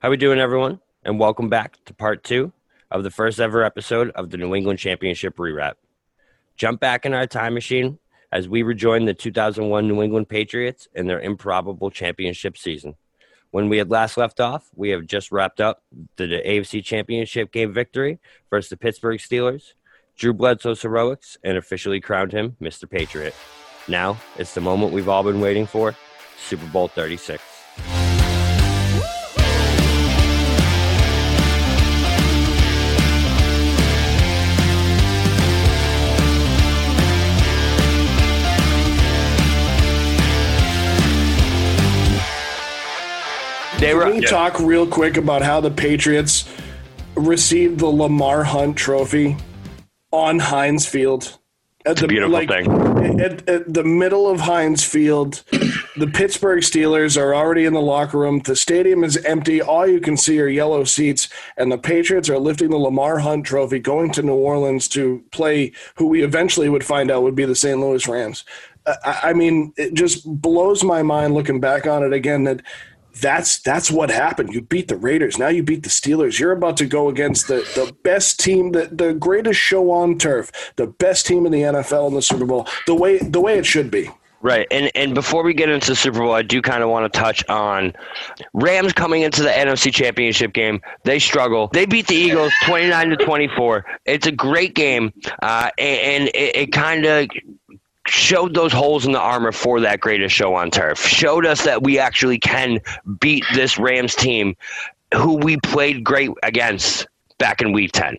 How we doing, everyone? And welcome back to part two of the first ever episode of the New England Championship rewrap. Jump back in our time machine as we rejoin the 2001 New England Patriots in their improbable championship season. When we had last left off, we have just wrapped up the, the AFC Championship game victory versus the Pittsburgh Steelers, Drew Bledsoe's heroics, and officially crowned him Mr. Patriot. Now it's the moment we've all been waiting for Super Bowl 36. They were, Can we yeah. talk real quick about how the Patriots received the Lamar Hunt Trophy on Heinz Field? At it's the, a beautiful like, thing. At, at, the middle of Heinz Field, the Pittsburgh Steelers are already in the locker room. The stadium is empty. All you can see are yellow seats, and the Patriots are lifting the Lamar Hunt Trophy, going to New Orleans to play who we eventually would find out would be the St. Louis Rams. I, I mean, it just blows my mind looking back on it again that – that's that's what happened. You beat the Raiders. Now you beat the Steelers. You're about to go against the, the best team, the, the greatest show on turf, the best team in the NFL in the Super Bowl, the way the way it should be. Right. And and before we get into the Super Bowl, I do kind of want to touch on Rams coming into the NFC Championship game. They struggle. They beat the Eagles 29 to 24. It's a great game. Uh, and, and it, it kind of showed those holes in the armor for that greatest show on turf. Showed us that we actually can beat this Rams team, who we played great against back in Week Ten.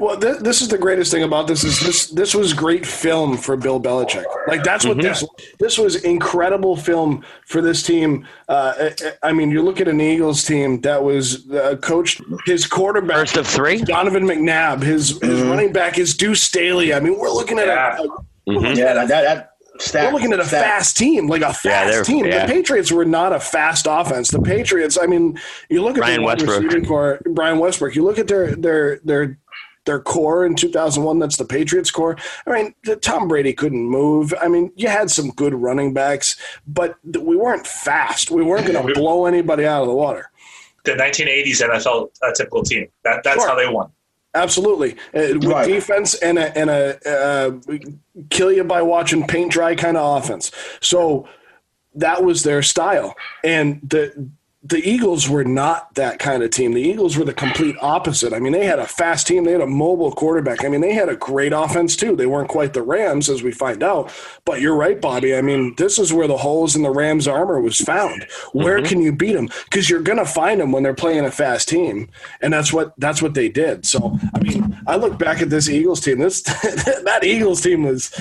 Well, th- this is the greatest thing about this is this this was great film for Bill Belichick. Like that's what mm-hmm. this this was incredible film for this team. Uh, I mean, you look at an Eagles team that was uh, coached his quarterback first of three, Donovan McNabb, his his mm-hmm. running back is Deuce Staley. I mean, we're looking at yeah. a, a Mm-hmm. Yeah, that, that We're looking at a stacked. fast team, like a fast yeah, team. Yeah. The Patriots were not a fast offense. The Patriots, I mean, you look at Brian the receiving core, Brian Westbrook. You look at their their their their core in 2001. That's the Patriots core. I mean, Tom Brady couldn't move. I mean, you had some good running backs, but we weren't fast. We weren't going to blow anybody out of the water. The 1980s NFL uh, typical team. That, that's sure. how they won. Absolutely, uh, with right. defense and a and a uh, kill you by watching paint dry kind of offense. So that was their style, and the the Eagles were not that kind of team. The Eagles were the complete opposite. I mean, they had a fast team, they had a mobile quarterback. I mean, they had a great offense too. They weren't quite the Rams, as we find out. But you're right, Bobby. I mean, this is where the holes in the Rams' armor was found. Where mm-hmm. can you beat them? Because you're going to find them when they're playing a fast team, and that's what that's what they did. So, I mean, I look back at this Eagles team. This that Eagles team was,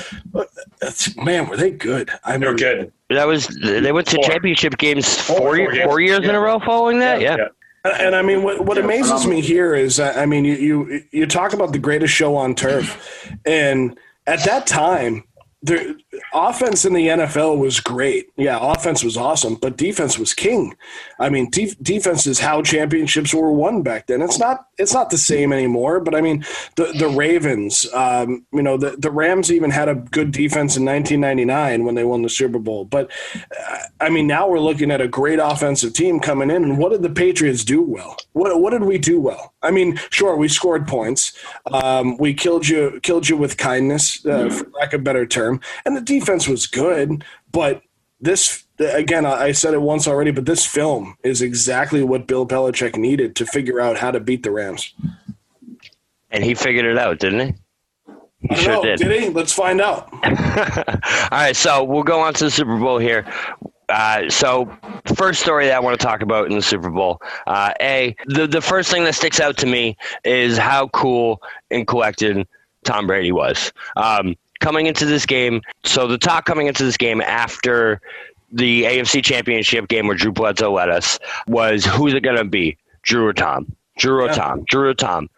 man, were they good? I mean, they're good. That was they went to four. championship games four years yeah. in a row following that. Yeah. yeah. yeah. And I mean, what, what amazes me here is, I mean, you, you you talk about the greatest show on turf, and at that time, the offense in the NFL was great. Yeah, offense was awesome, but defense was king. I mean, de- defense is how championships were won back then. It's not it's not the same anymore. But I mean, the the Ravens, um, you know, the the Rams even had a good defense in 1999 when they won the Super Bowl. But uh, I mean, now we're looking at a great offensive team coming in. And what did the Patriots do well? What what did we do well? I mean, sure, we scored points. Um, we killed you killed you with kindness, uh, for lack of better term, and the defense was good, but this again, I said it once already, but this film is exactly what Bill Belichick needed to figure out how to beat the Rams. And he figured it out, didn't he? He sure know, did. Did he? Let's find out. All right, so we'll go on to the Super Bowl here. Uh, so, first story that I want to talk about in the Super Bowl. Uh, a the the first thing that sticks out to me is how cool and collected Tom Brady was. Um, coming into this game, so the talk coming into this game after the AFC Championship game where Drew Bledsoe led us was who's it going to be, Drew or Tom? Drew or yeah. Tom? Drew or Tom?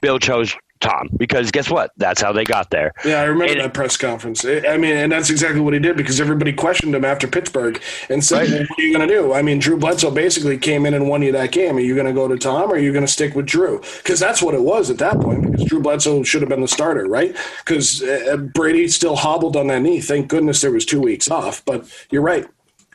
Bill chose Tom because guess what? That's how they got there. Yeah, I remember and, that press conference. I mean, and that's exactly what he did because everybody questioned him after Pittsburgh and said, right. "What are you going to do?" I mean, Drew Bledsoe basically came in and won you that game. Are you going to go to Tom or are you going to stick with Drew? Because that's what it was at that point. Because Drew Bledsoe should have been the starter, right? Because uh, Brady still hobbled on that knee. Thank goodness there was two weeks off. But you're right,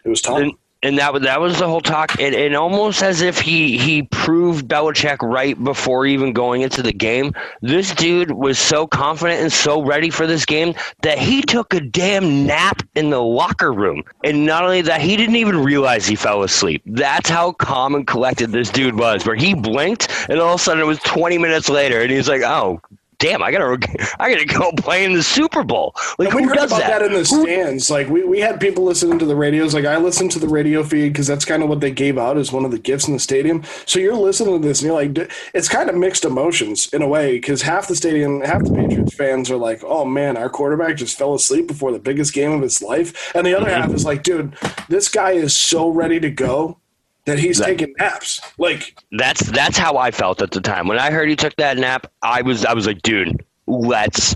it was Tom. And, and that that was the whole talk. And, and almost as if he he proved Belichick right before even going into the game. This dude was so confident and so ready for this game that he took a damn nap in the locker room. And not only that, he didn't even realize he fell asleep. That's how calm and collected this dude was. Where he blinked, and all of a sudden it was 20 minutes later, and he's like, "Oh, damn, I gotta, I gotta go play in the Super Bowl. Like, and we heard about that? that? in the stands. Like, we, we had people listening to the radios. Like, I listened to the radio feed because that's kind of what they gave out as one of the gifts in the stadium. So you're listening to this and you're like, it's kind of mixed emotions in a way because half the stadium, half the Patriots fans are like, oh man, our quarterback just fell asleep before the biggest game of his life, and the other mm-hmm. half is like, dude, this guy is so ready to go that he's that, taking naps. Like that's that's how I felt at the time when I heard he took that nap. I was I was like, dude, let's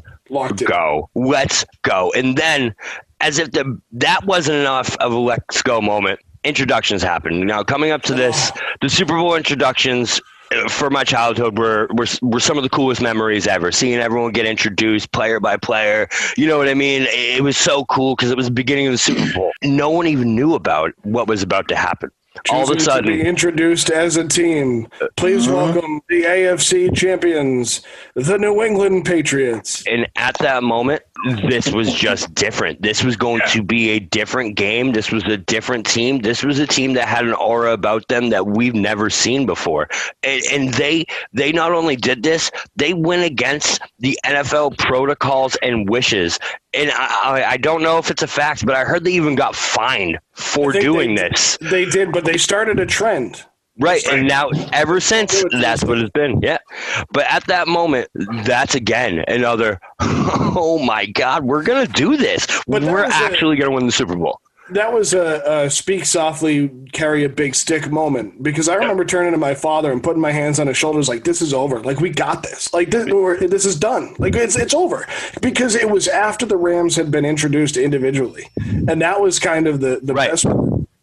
go, let's go. And then, as if the that wasn't enough of a let's go moment, introductions happened. Now coming up to this, the Super Bowl introductions uh, for my childhood were, were were some of the coolest memories ever. Seeing everyone get introduced player by player, you know what I mean? It was so cool because it was the beginning of the Super Bowl. No one even knew about what was about to happen all of a sudden be introduced as a team. Please uh-huh. welcome the AFC champions, the New England Patriots. And at that moment, this was just different. This was going yeah. to be a different game. This was a different team. This was a team that had an aura about them that we've never seen before. And, and they they not only did this, they went against the NFL protocols and wishes. And I, I don't know if it's a fact, but I heard they even got fined for doing they, this. They did, but they started a trend. Right, and now ever since that's what it's been. Yeah, but at that moment, that's again another. Oh my God, we're gonna do this. But we're actually a, gonna win the Super Bowl. That was a, a, speak softly, carry a big stick moment. Because I remember turning to my father and putting my hands on his shoulders, like this is over, like we got this, like this, this is done, like it's it's over. Because it was after the Rams had been introduced individually, and that was kind of the the right. best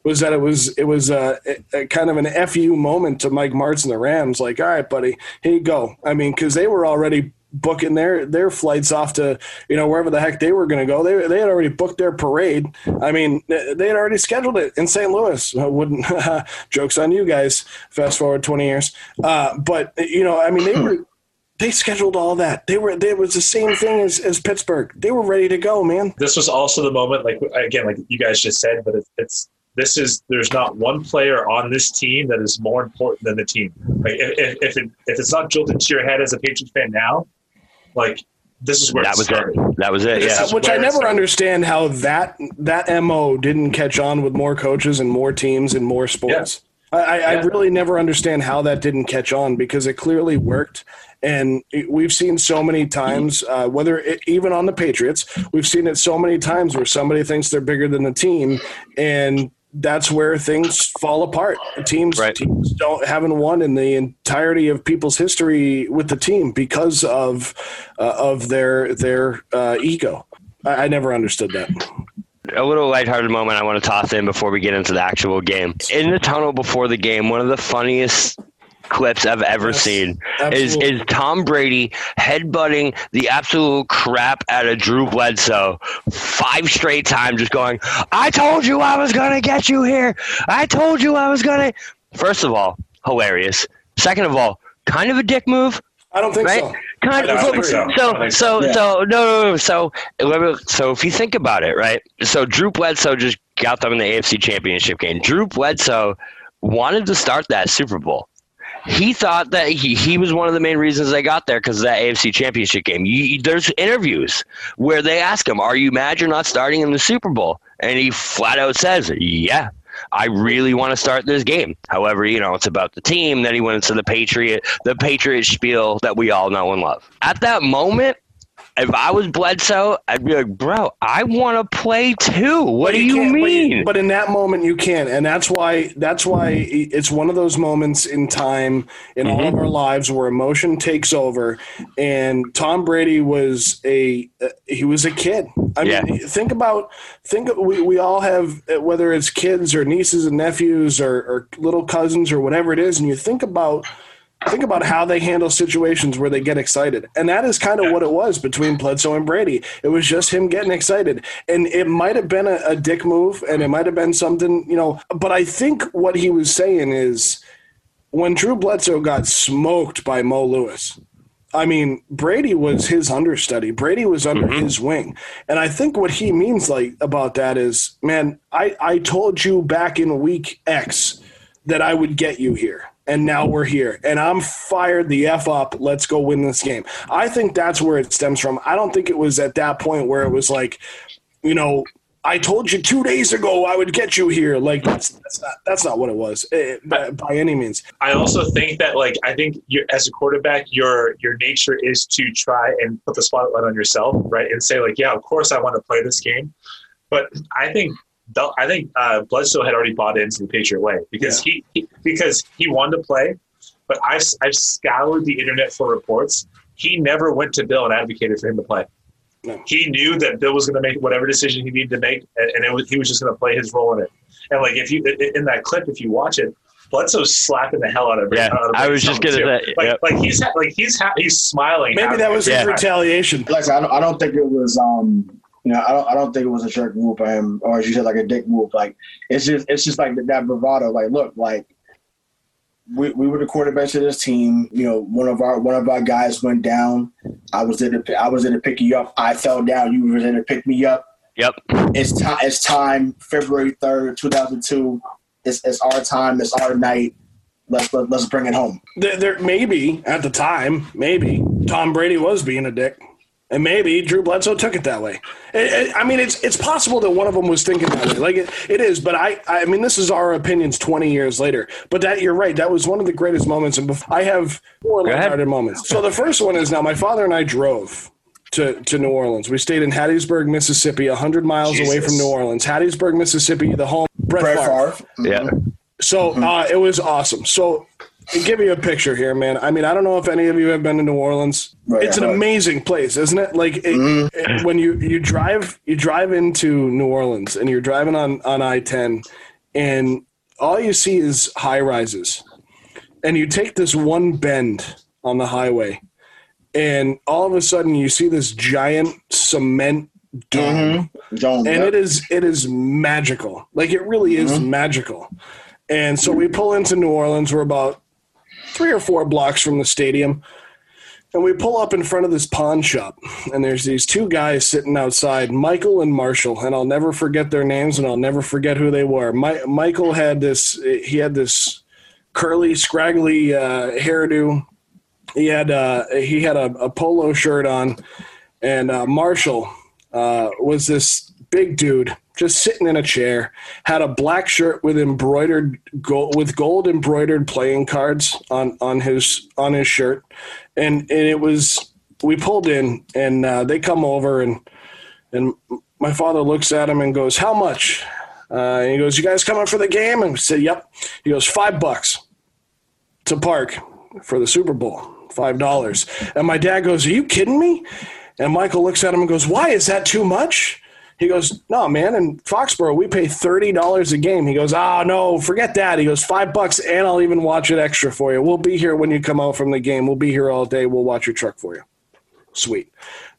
was that it was it was uh, a, a, kind of an fu moment to Mike Martz and the Rams. Like, all right, buddy, here you go. I mean, because they were already booking their their flights off to you know wherever the heck they were going to go. They they had already booked their parade. I mean, they had already scheduled it in St. Louis. I wouldn't jokes on you guys. Fast forward twenty years, uh, but you know, I mean, they were. They scheduled all that. They were. It was the same thing as, as Pittsburgh. They were ready to go, man. This was also the moment, like again, like you guys just said, but it's, it's this is there's not one player on this team that is more important than the team. Like if if, it, if it's not drilled into your head as a Patriots fan now, like this is where that was started. it. That was it. Yeah. Which I never understand how that that mo didn't catch on with more coaches and more teams and more sports. Yeah. I, I, really never understand how that didn't catch on because it clearly worked. And we've seen so many times, uh, whether it, even on the Patriots, we've seen it so many times where somebody thinks they're bigger than the team, and that's where things fall apart. Teams, right. teams don't haven't won in the entirety of people's history with the team because of uh, of their their uh, ego. I, I never understood that a little lighthearted moment I want to toss in before we get into the actual game. In the tunnel before the game, one of the funniest clips I've ever yes, seen is is Tom Brady headbutting the absolute crap out of Drew Bledsoe five straight times, just going, "I told you I was gonna get you here. I told you I was gonna." First of all, hilarious. Second of all, kind of a dick move. I don't think right? so. Kind of. I don't think so. So, so, so. so, no, no, no. So, so if you think about it, right? So, Drew Bledsoe just got them in the AFC Championship game. Drew Bledsoe wanted to start that Super Bowl. He thought that he, he was one of the main reasons they got there because that AFC Championship game. You, there's interviews where they ask him, "Are you mad you're not starting in the Super Bowl?" And he flat out says, "Yeah." I really want to start this game. However, you know, it's about the team. Then he went into the Patriot, the Patriot spiel that we all know and love. At that moment, if I was Bledsoe, I'd be like, bro, I want to play too. What But do you, can't- but mean? But, in that moment, you can't, and that's why that's why it's one of those moments in time in all of Mm-hmm. our lives where emotion takes over. And Tom Brady was a uh, he was a kid. I Yeah. mean, think about think of- we we all have whether it's kids or nieces and nephews or, or little cousins or whatever it is, and you think about think about how they handle situations where they get excited. And that is kind of what it was between Bledsoe and Brady. It was just him getting excited. And it might have been a, a dick move and it might have been something, you know, but I think what he was saying is when Drew Bledsoe got smoked by Mo Lewis, I mean, Brady was his understudy. Brady was under mm-hmm. his wing. And I think what he means like about that is, man, I, I told you back in week X that I would get you here. And now we're here. And I'm fired the F up. Let's go win this game. I think that's where it stems from. I don't think it was at that point where it was like, you know, I told you two days ago I would get you here. Like that's that's not that's not what it was eh, by, by any means. I also think that like I think as a quarterback, your your nature is to try and put the spotlight on yourself, right? And say like, yeah, of course I want to play this game, but I think I think uh, Bledsoe had already bought into the Patriot way because he, he because he wanted to play, but I've I've scoured the internet for reports. He never went to Bill and advocated for him to play. No. He knew that Bill was going to make whatever decision he needed to make, and, and it was, he was just going to play his role in it. And like if you in that clip, if you watch it, Bledsoe's slapping the hell out of Yeah, out of I was just gonna say, like yep. like he's ha- like he's ha- he's smiling. Maybe that was Yeah. retaliation. Like I I don't, I don't think it was um you know I don't I don't think it was a jerk move for him or as you said like a dick move. Like it's just it's just like that bravado. Like look like we, we were the quarterbacks of this team. You know one of our one of our guys went down. I was there to I was there to pick you up. I fell down. You were there to pick me up. Yep. it's time it's time February third two thousand two. It's it's our time. It's our night. Let's let, let's bring it home. There, there maybe at the time, maybe Tom Brady was being a dick, and maybe Drew Bledsoe took it that way. It- it- I mean, it's it's possible that one of them was thinking that way. Like it, it is, but I I mean, this is our opinions twenty years later. But that you're right. That was one of the greatest moments, and bef- I have four ahead. lighthearted moments. So the first one is now my father and I drove. To, to New Orleans. We stayed in Hattiesburg, Mississippi, 100 miles away from New Orleans. Hattiesburg, Mississippi, the home. Brett, Brett Favre. Favre Yeah. So uh, it was awesome. So to give me a picture here, man. I mean, I don't know if any of you have been to New Orleans. Right, it's an right. amazing place, isn't it? Like it, mm-hmm. it- when you you drive you drive into New Orleans and you're driving on on I ten, and all you see is high rises, and you take this one bend on the highway, and all of a sudden you see this giant cement dome mm-hmm. Dome, and yep. it is it is magical. Like it really is mm-hmm. magical. And so we pull into New Orleans. We're about three or four blocks from the stadium, and we pull up in front of this pawn shop. And there's these two guys sitting outside, Michael and Marshall. And I'll never forget their names, and I'll never forget who they were. My, Michael had this. He had this curly, scraggly uh, hairdo. He had uh, he had a, a polo shirt on, and uh, Marshall uh, was this big dude just sitting in a chair had a black shirt with embroidered gold with gold embroidered playing cards on on his on his shirt. And and it was we pulled in and uh, they come over and and my father looks at him and goes how much? Uh, and he goes you guys coming for the game? And we said yep. He goes five bucks to park for the super bowl five dollars. And my dad goes are you kidding me? And Michael looks at him and goes, Why is that too much? He goes, No, man. In Foxborough, we pay $30 a game. He goes, Oh, no, forget that. He goes, Five bucks, and I'll even watch it extra for you. We'll be here when you come out from the game. We'll be here all day. We'll watch your truck for you. Sweet.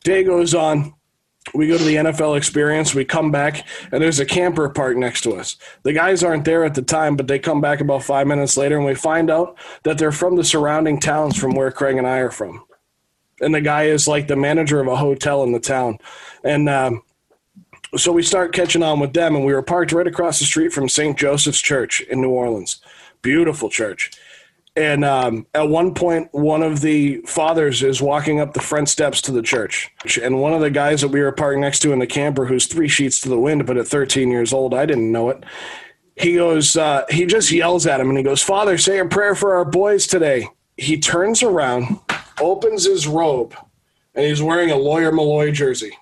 Day goes on. We go to the NFL experience. We come back, and there's a camper park next to us. The guys aren't there at the time, but they come back about five minutes later, and we find out that they're from the surrounding towns from where Craig and I are from. and the guy is like the manager of a hotel in the town, and. Um, so we start catching on with them, and we were parked right across the street from St. Joseph's Church in New Orleans. Beautiful church. And um, at one point, one of the fathers is walking up the front steps to the church. And one of the guys that we were parked next to in the camper, who's three sheets to the wind, but at 13 years old, I didn't know it. He goes, uh, he just yells at him and he goes, Father, say a prayer for our boys today. He turns around, opens his robe, and he's wearing a Lawyer Milloy jersey.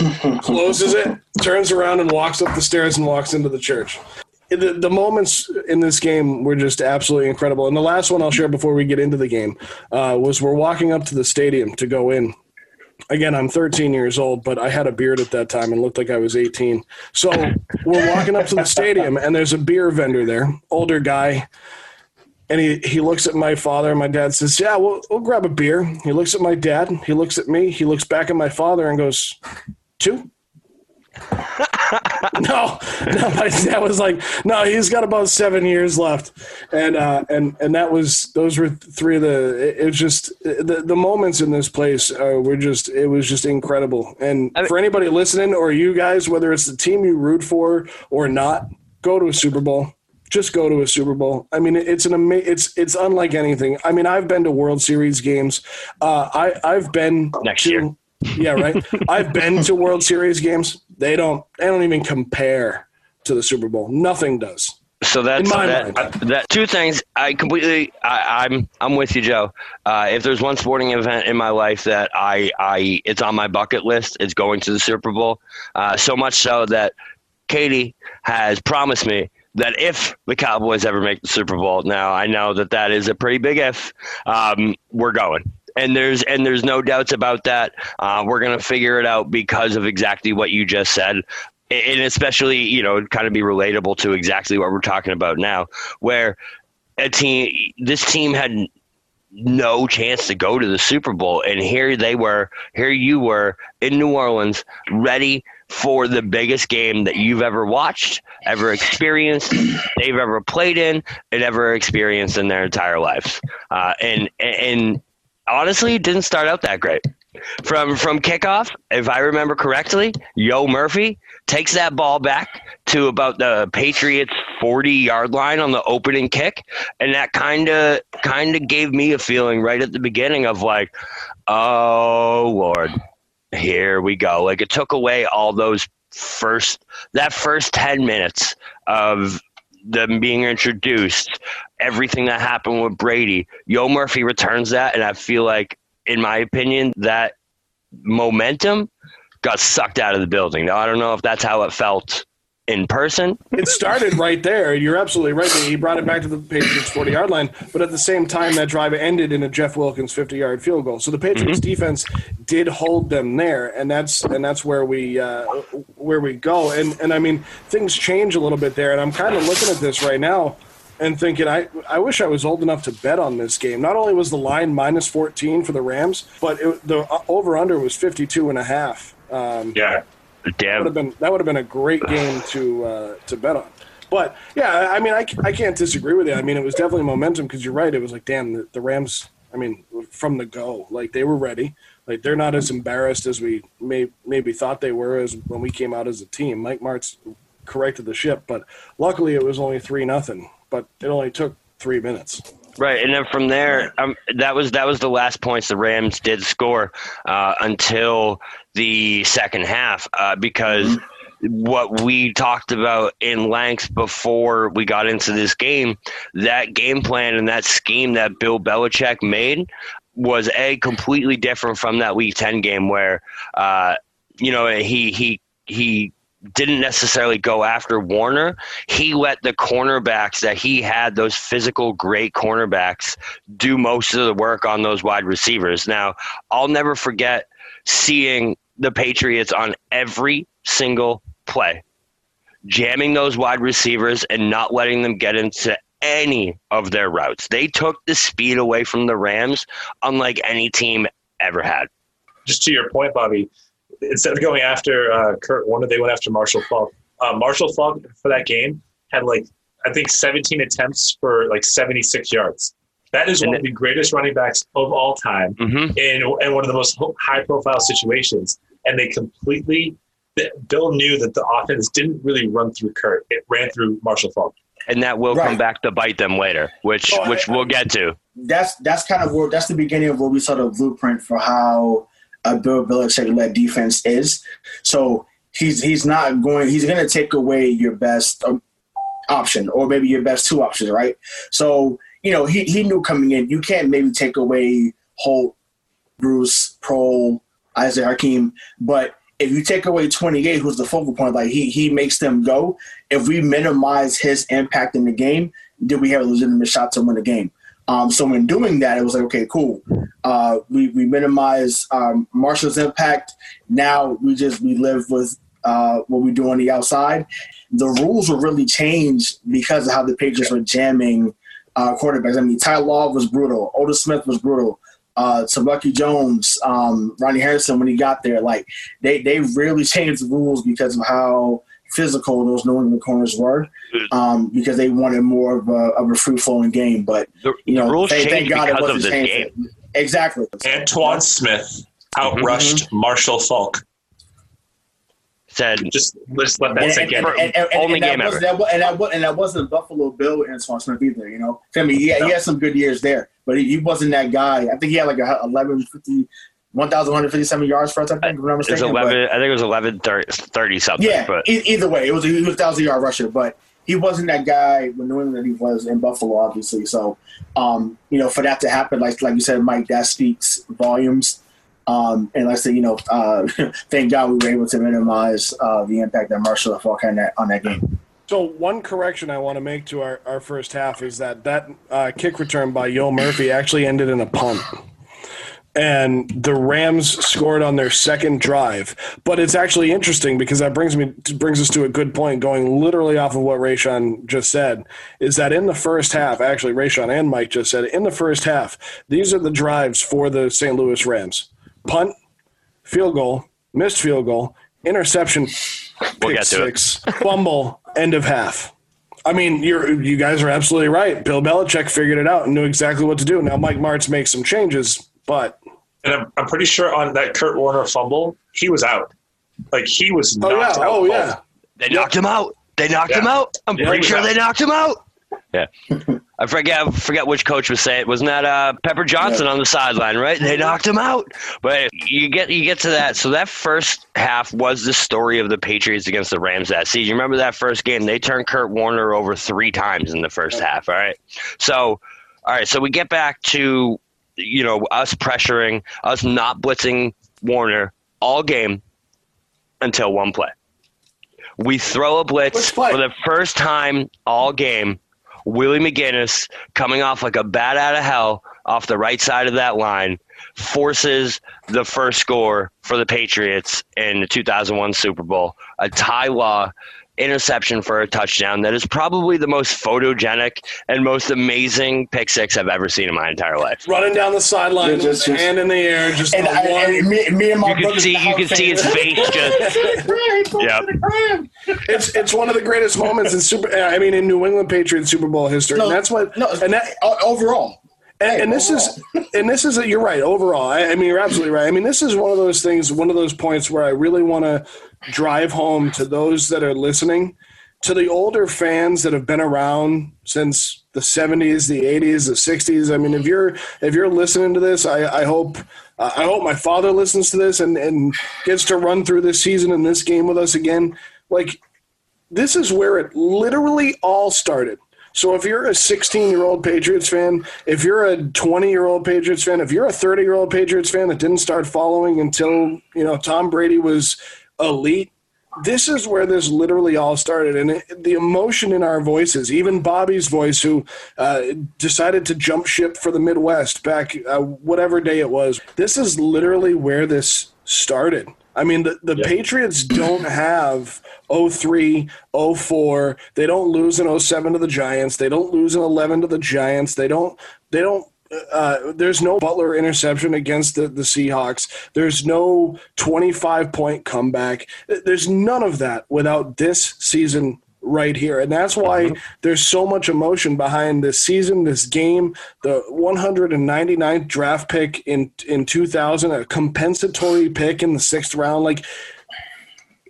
Closes it, turns around, and walks up the stairs and walks into the church the, the moments in this game were just absolutely incredible. And the last one I'll share before we get into the game uh, was we're walking up to the stadium to go in. Again, I'm 13 years old, but I had a beard at that time and looked like I was 18. So we're walking up to the stadium, and there's a beer vendor there, older guy. And he, he looks at my father, and my dad says, Yeah, we'll, we'll grab a beer. He looks at my dad, he looks at me, he looks back at my father, and goes, Two? no, no, my dad was like, no, he's got about seven years left, and uh, and and that was those were three of the. It, it was just the the moments in this place uh, were just it was just incredible. And I mean, for anybody listening or you guys, whether it's the team you root for or not, go to a Super Bowl just go to a Super Bowl. I mean, it's an ama- it's it's unlike anything. I mean, I've been to World Series games. Uh, I I've been next to, year. Yeah, right. I've been to World Series games. They don't. They don't even compare to the Super Bowl. Nothing does. So that's that, that, Two things. I completely. I, am I'm, I'm with you, Joe. Uh, if there's one sporting event in my life that I I it's on my bucket list, it's going to the Super Bowl. Uh, so much so that Katie has promised me that if the Cowboys ever make the Super Bowl, now I know that that is a pretty big if. Um, we're going and there's and there's no doubts about that. Uh, we're gonna figure it out because of exactly what you just said, and especially you know kind of be relatable to exactly what we're talking about now, where a team this team had no chance to go to the Super Bowl, and here they were, here you were in New Orleans, ready for the biggest game that you've ever watched, ever experienced, they've ever played in, and ever experienced in their entire lives. Uh, and and honestly didn't start out that great. From from kickoff, if I remember correctly, Yo Murphy takes that ball back to about the Patriots 40 yard line on the opening kick, and that kind of kind of gave me a feeling right at the beginning of like, oh lord, here we go. Like it took away all those first that first 10 minutes of them being introduced, everything that happened with Brady. Yo Murphy returns that, and I feel like, in my opinion, that momentum got sucked out of the building. Now I don't know if that's how it felt in person. It started right there. You're absolutely right. He brought it back to the Patriots 40 yard line, but at the same time, that drive ended in a Jeff Wilkins 50 yard field goal. So the Patriots mm-hmm. defense did hold them there, and that's and that's where we uh, where we go. And and I mean things change a little bit there. And I'm kind of looking at this right now and thinking I I wish I was old enough to bet on this game. Not only was the line minus 14 for the Rams, but it, the over under was 52 and a half. Um, yeah. That would have been that would have been a great game to uh, to bet on. But yeah, I mean, I, I can't disagree with you. I mean, it was definitely momentum because you're right. It was like, damn, the, the, Rams. I mean, from the go, like they were ready. Like they're not as embarrassed as we may maybe thought they were as when we came out as a team. Mike Martz corrected the ship, but luckily it was only three nothing. But it only took three minutes. Right, and then from there, um, that was that was the last points the Rams did score uh, until the second half uh, because mm-hmm. what we talked about in length before we got into this game, that game plan and that scheme that Bill Belichick made was a completely different from that Week Ten game where uh, you know he he he didn't necessarily go after Warner. He let the cornerbacks that he had, those physical great cornerbacks, do most of the work on those wide receivers. Now, I'll never forget seeing the Patriots on every single play, jamming those wide receivers and not letting them get into any of their routes. They took the speed away from the Rams, unlike any team ever had. Just to your point, Bobby, instead of going after uh, Kurt Warner, they went after Marshall Faulk. Uh, Marshall Faulk for that game had like I think 17 attempts for like 76 yards. That is one of the greatest running backs of all time Mhm. in, in one of the most high profile situations. And they completely, Bill knew that the offense didn't really run through Kurt. It ran through Marshall Faulk. and that will Right. come back to bite them later, which Oh, which I- we'll get to. that's that's kind of where that's the beginning of where we saw the blueprint for how a Bill Belichick led defense is. So he's he's not going. He's going to take away your best um, option, or maybe your best two options, right? So you know he he knew coming in, you can't maybe take away Holt, Bruce, Proehl, Isaac Hakim, but if you take away 28, who's the focal point, like he he makes them go. If we minimize his impact in the game, then we have a legitimate shot to win the game. Um, so in doing that, it was like, okay, cool. Uh, we we minimize um, Marshall's impact. Now we just we live with uh, what we do on the outside. The rules were really changed because of how the Patriots were jamming uh, quarterbacks. I mean, Ty Law was brutal. Otis Smith was brutal. Uh, Lucky Jones, um, Ronnie Harrison, when he got there, like they they really changed the rules because of how physical those New England corners were, um, because they wanted more of a, of a free flowing game. But The, you the know, rules thank, thank God it because of wasn't this changed. game. Exactly. Antowain Smith outrushed Marshall Faulk. Said Just, just let that And, sink in. Only and that game was, ever. That, wa- and, that, wa- and that wasn't Buffalo Bill Antowain Smith either. You know, I mean, yeah, he had some good years there, but he, he wasn't that guy. I think he had like a 1150, 1,157 yards for us. I think, if I'm not it was mistaken. but- I think it was 11, 30, 30 something. Yeah, but e- either way, it was a, he was a thousand yard rusher, but he wasn't that guy when New England he was in Buffalo, obviously. So, um, you know, for that to happen, like like you said, Mike, that speaks volumes. Um, and like I said, you know, uh, thank God we were able to minimize uh, the impact that Marshall Faulk had on that, on that game. So one correction I want to make to our, our first half is that that uh, kick return by Yo Murphy actually ended in a punt. And the Rams scored on their second drive, but it's actually interesting because that brings me brings us to a good point. Going literally off of what Rayshon just said, is that in the first half, actually Rayshon and Mike just said in the first half, these are the drives for the St. Louis Rams: punt, field goal, missed field goal, interception, We'll pick get to it. six, fumble, end of half. I mean, you're you guys are absolutely right. Bill Belichick figured it out and knew exactly what to do. Now Mike Martz makes some changes, but And I'm, I'm pretty sure on that Kurt Warner fumble, he was out. Like he was oh knocked yeah, out. oh cold. yeah. They knocked him out. They knocked him out. I'm Yeah, pretty sure out. they knocked him out. Yeah. I forget I forget which coach was saying it. Wasn't that uh, Pepper Johnson on the sideline, right? They knocked him out. But you get you get to that. So that first half was the story of the Patriots against the Rams that season. You remember that first game? They turned Kurt Warner over three times in the first half. All right. So all right, so we get back to you know us pressuring, us not blitzing Warner all game until one play. We throw a blitz for the first time all game. Willie McGinest coming off like a bat out of hell off the right side of that line forces the first score for the Patriots in the 2001 Super Bowl. A Ty Law interception for a touchdown that is probably the most photogenic and most amazing pick six I've ever seen in my entire life. Running down the sideline, Yeah, just- with just- hand in the air, just And, I, one. and me, me and my You can see you can see his face just Yep. it's it's one of the greatest moments in Super. Uh, I mean, in New England Patriots Super Bowl history, No, and that's what. No, and that overall. And, and this is and this is you're right overall I, I mean you're absolutely right. I mean this is one of those things one of those points where i really want to drive home to those that are listening to the older fans that have been around since the 70s the 80s the 60s i mean if you're if you're listening to this i, I hope uh, i hope my father listens to this and, and gets to run through this season and this game with us again. Like this is where it literally all started. So if you're a 16 year old Patriots fan, if you're a 20 year old Patriots fan, if you're a 30 year old Patriots fan that didn't start following until you know Tom Brady was elite, this is where this literally all started, and it, the emotion in our voices, even Bobby's voice, who uh, decided to jump ship for the Midwest back uh, whatever day it was. This is literally where this started. I mean, the, the Patriots don't have 03, 04. They don't lose in 07 to the Giants. They don't lose in 11 to the Giants. They don't, they don't, uh, there's no Butler interception against the, the Seahawks. There's no 25 point comeback. There's none of that without this season right here. And that's why mm-hmm. there's so much emotion behind this season, this game, the 199th draft pick in in 2000, a compensatory pick in the 6th round like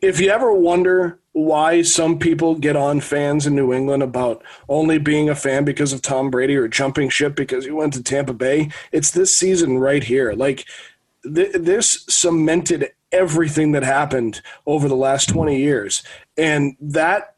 if you ever wonder why some people get on fans in New England about only being a fan because of Tom Brady or jumping ship because he went to Tampa Bay, it's this season right here. Like th- this cemented everything that happened over the last 20 years. And that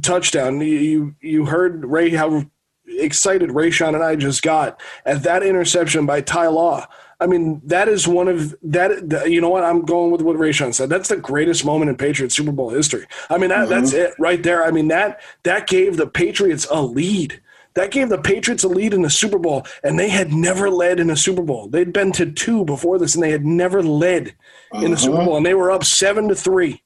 touchdown, you you heard Ray how excited Rayshawn and I just got at that interception by Ty Law. I mean, that is one of that. You know what? I'm going with what Rayshawn said. That's the greatest moment in Patriots Super Bowl history. I mean, that, mm-hmm. that's it right there. I mean that that gave the Patriots a lead. That gave the Patriots a lead in the Super Bowl, and they had never led in a Super Bowl. They'd been to two before this, and they had never led uh-huh. in the Super. Bowl, and they were up seven to three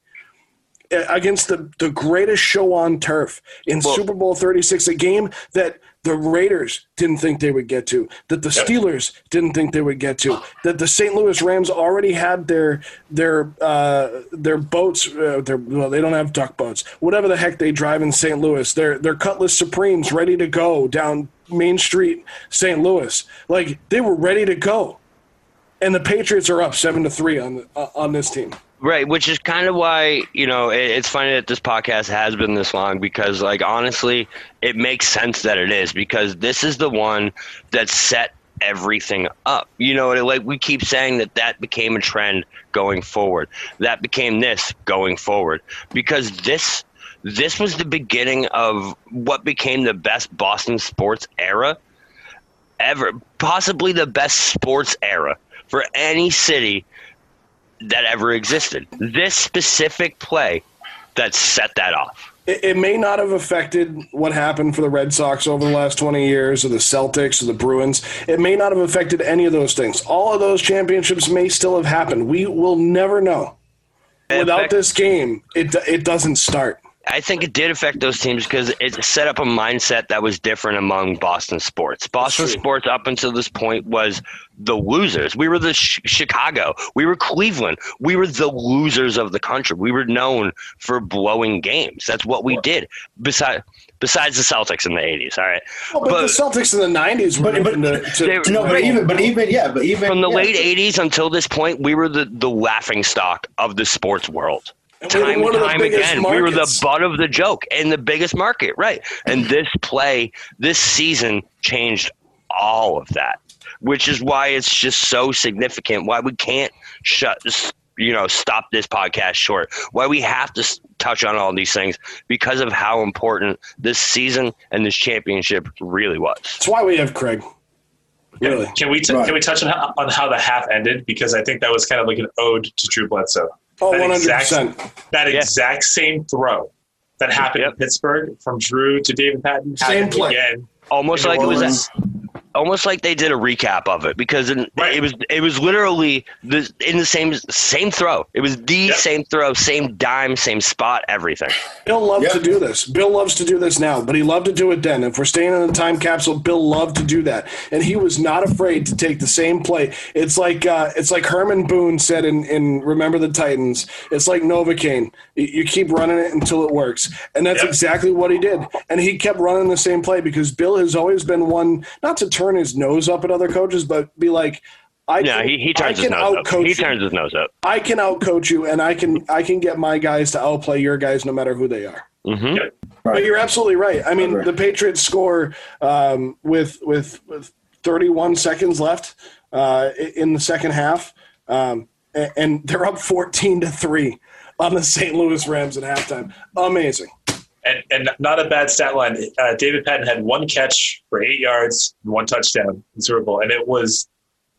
against the, the greatest show on turf in well, Super Bowl 36, a game that the Raiders didn't think they would get to, that the Steelers didn't think they would get to, that the St. Louis Rams already had their their uh, their boats. Uh, their well, they don't have duck boats. Whatever the heck they drive in St. Louis, their their Cutlass Supremes ready to go down Main Street, St. Louis. Like they were ready to go, and the Patriots are up seven to three on uh, on this team. Right, which is kind of why you know it, it's funny that this podcast has been this long because, like, honestly, it makes sense that it is because this is the one that set everything up. You know, like we keep saying that that became a trend going forward. That became this going forward because this this was the beginning of what became the best Boston sports era ever, possibly the best sports era for any city that ever existed. This specific play that set that off. It, it, may not have affected what happened for the Red Sox over the last 20 years or the Celtics or the Bruins. It may not have affected any of those things. All of those championships may still have happened. We will never know. Without this game, it, it doesn't start. I think it did affect those teams because it set up a mindset that was different among Boston sports. Boston sports up until this point was the losers. We were the sh- Chicago. We were Cleveland. We were the losers of the country. We were known for blowing games. That's what we did. Besides, besides the Celtics in the '80s. All right, well, but, but, the Celtics in the '90s. But, but, to, to, no, but even, but even, yeah, but even from the yeah. late '80s until this point, we were the the laughing stock of the sports world time and time again. Markets. We were the butt of the joke in the biggest market, right? And this play, this season changed all of that, which is why it's just so significant. Why we can't shut, you know, stop this podcast short. Why we have to touch on all these things because of how important this season and this championship really was. That's why we have Craig. Really? Can we t- right. can we touch on how, on how the half ended because I think that was kind of like an ode to Drew Bledsoe. Oh, one hundred percent. That yeah. exact same throw that happened yep. in Pittsburgh from Drew to David Patten. Same play. Again Almost like it was. A, almost like they did a recap of it because it, right. it was it was literally the in the same same throw. It was the yep. same throw, same dime, same spot, everything. Bill loved yep. to do this. Bill loves to do this now, but he loved to do it then. If we're staying in the time capsule, Bill loved to do that, and he was not afraid to take the same play. It's like uh, it's like Herman Boone said in, in Remember the Titans. It's like Novocaine. You keep running it until it works, and that's yep. exactly what he did. And he kept running the same play because Bill has always been one not to turn his nose up at other coaches, but be like, I yeah, can, he, he turns his nose up. He turns his nose up. I can outcoach you, and I can I can get my guys to outplay your guys, no matter who they are. Mm-hmm. Right. But you're absolutely right. I mean, the Patriots score um, with, with with 31 seconds left uh, in the second half, um, and they're up 14 to three on the St. Louis Rams at halftime. Amazing and, and not a bad stat line. Uh, David Patten had one catch for eight yards and one touchdown in Super Bowl, and it was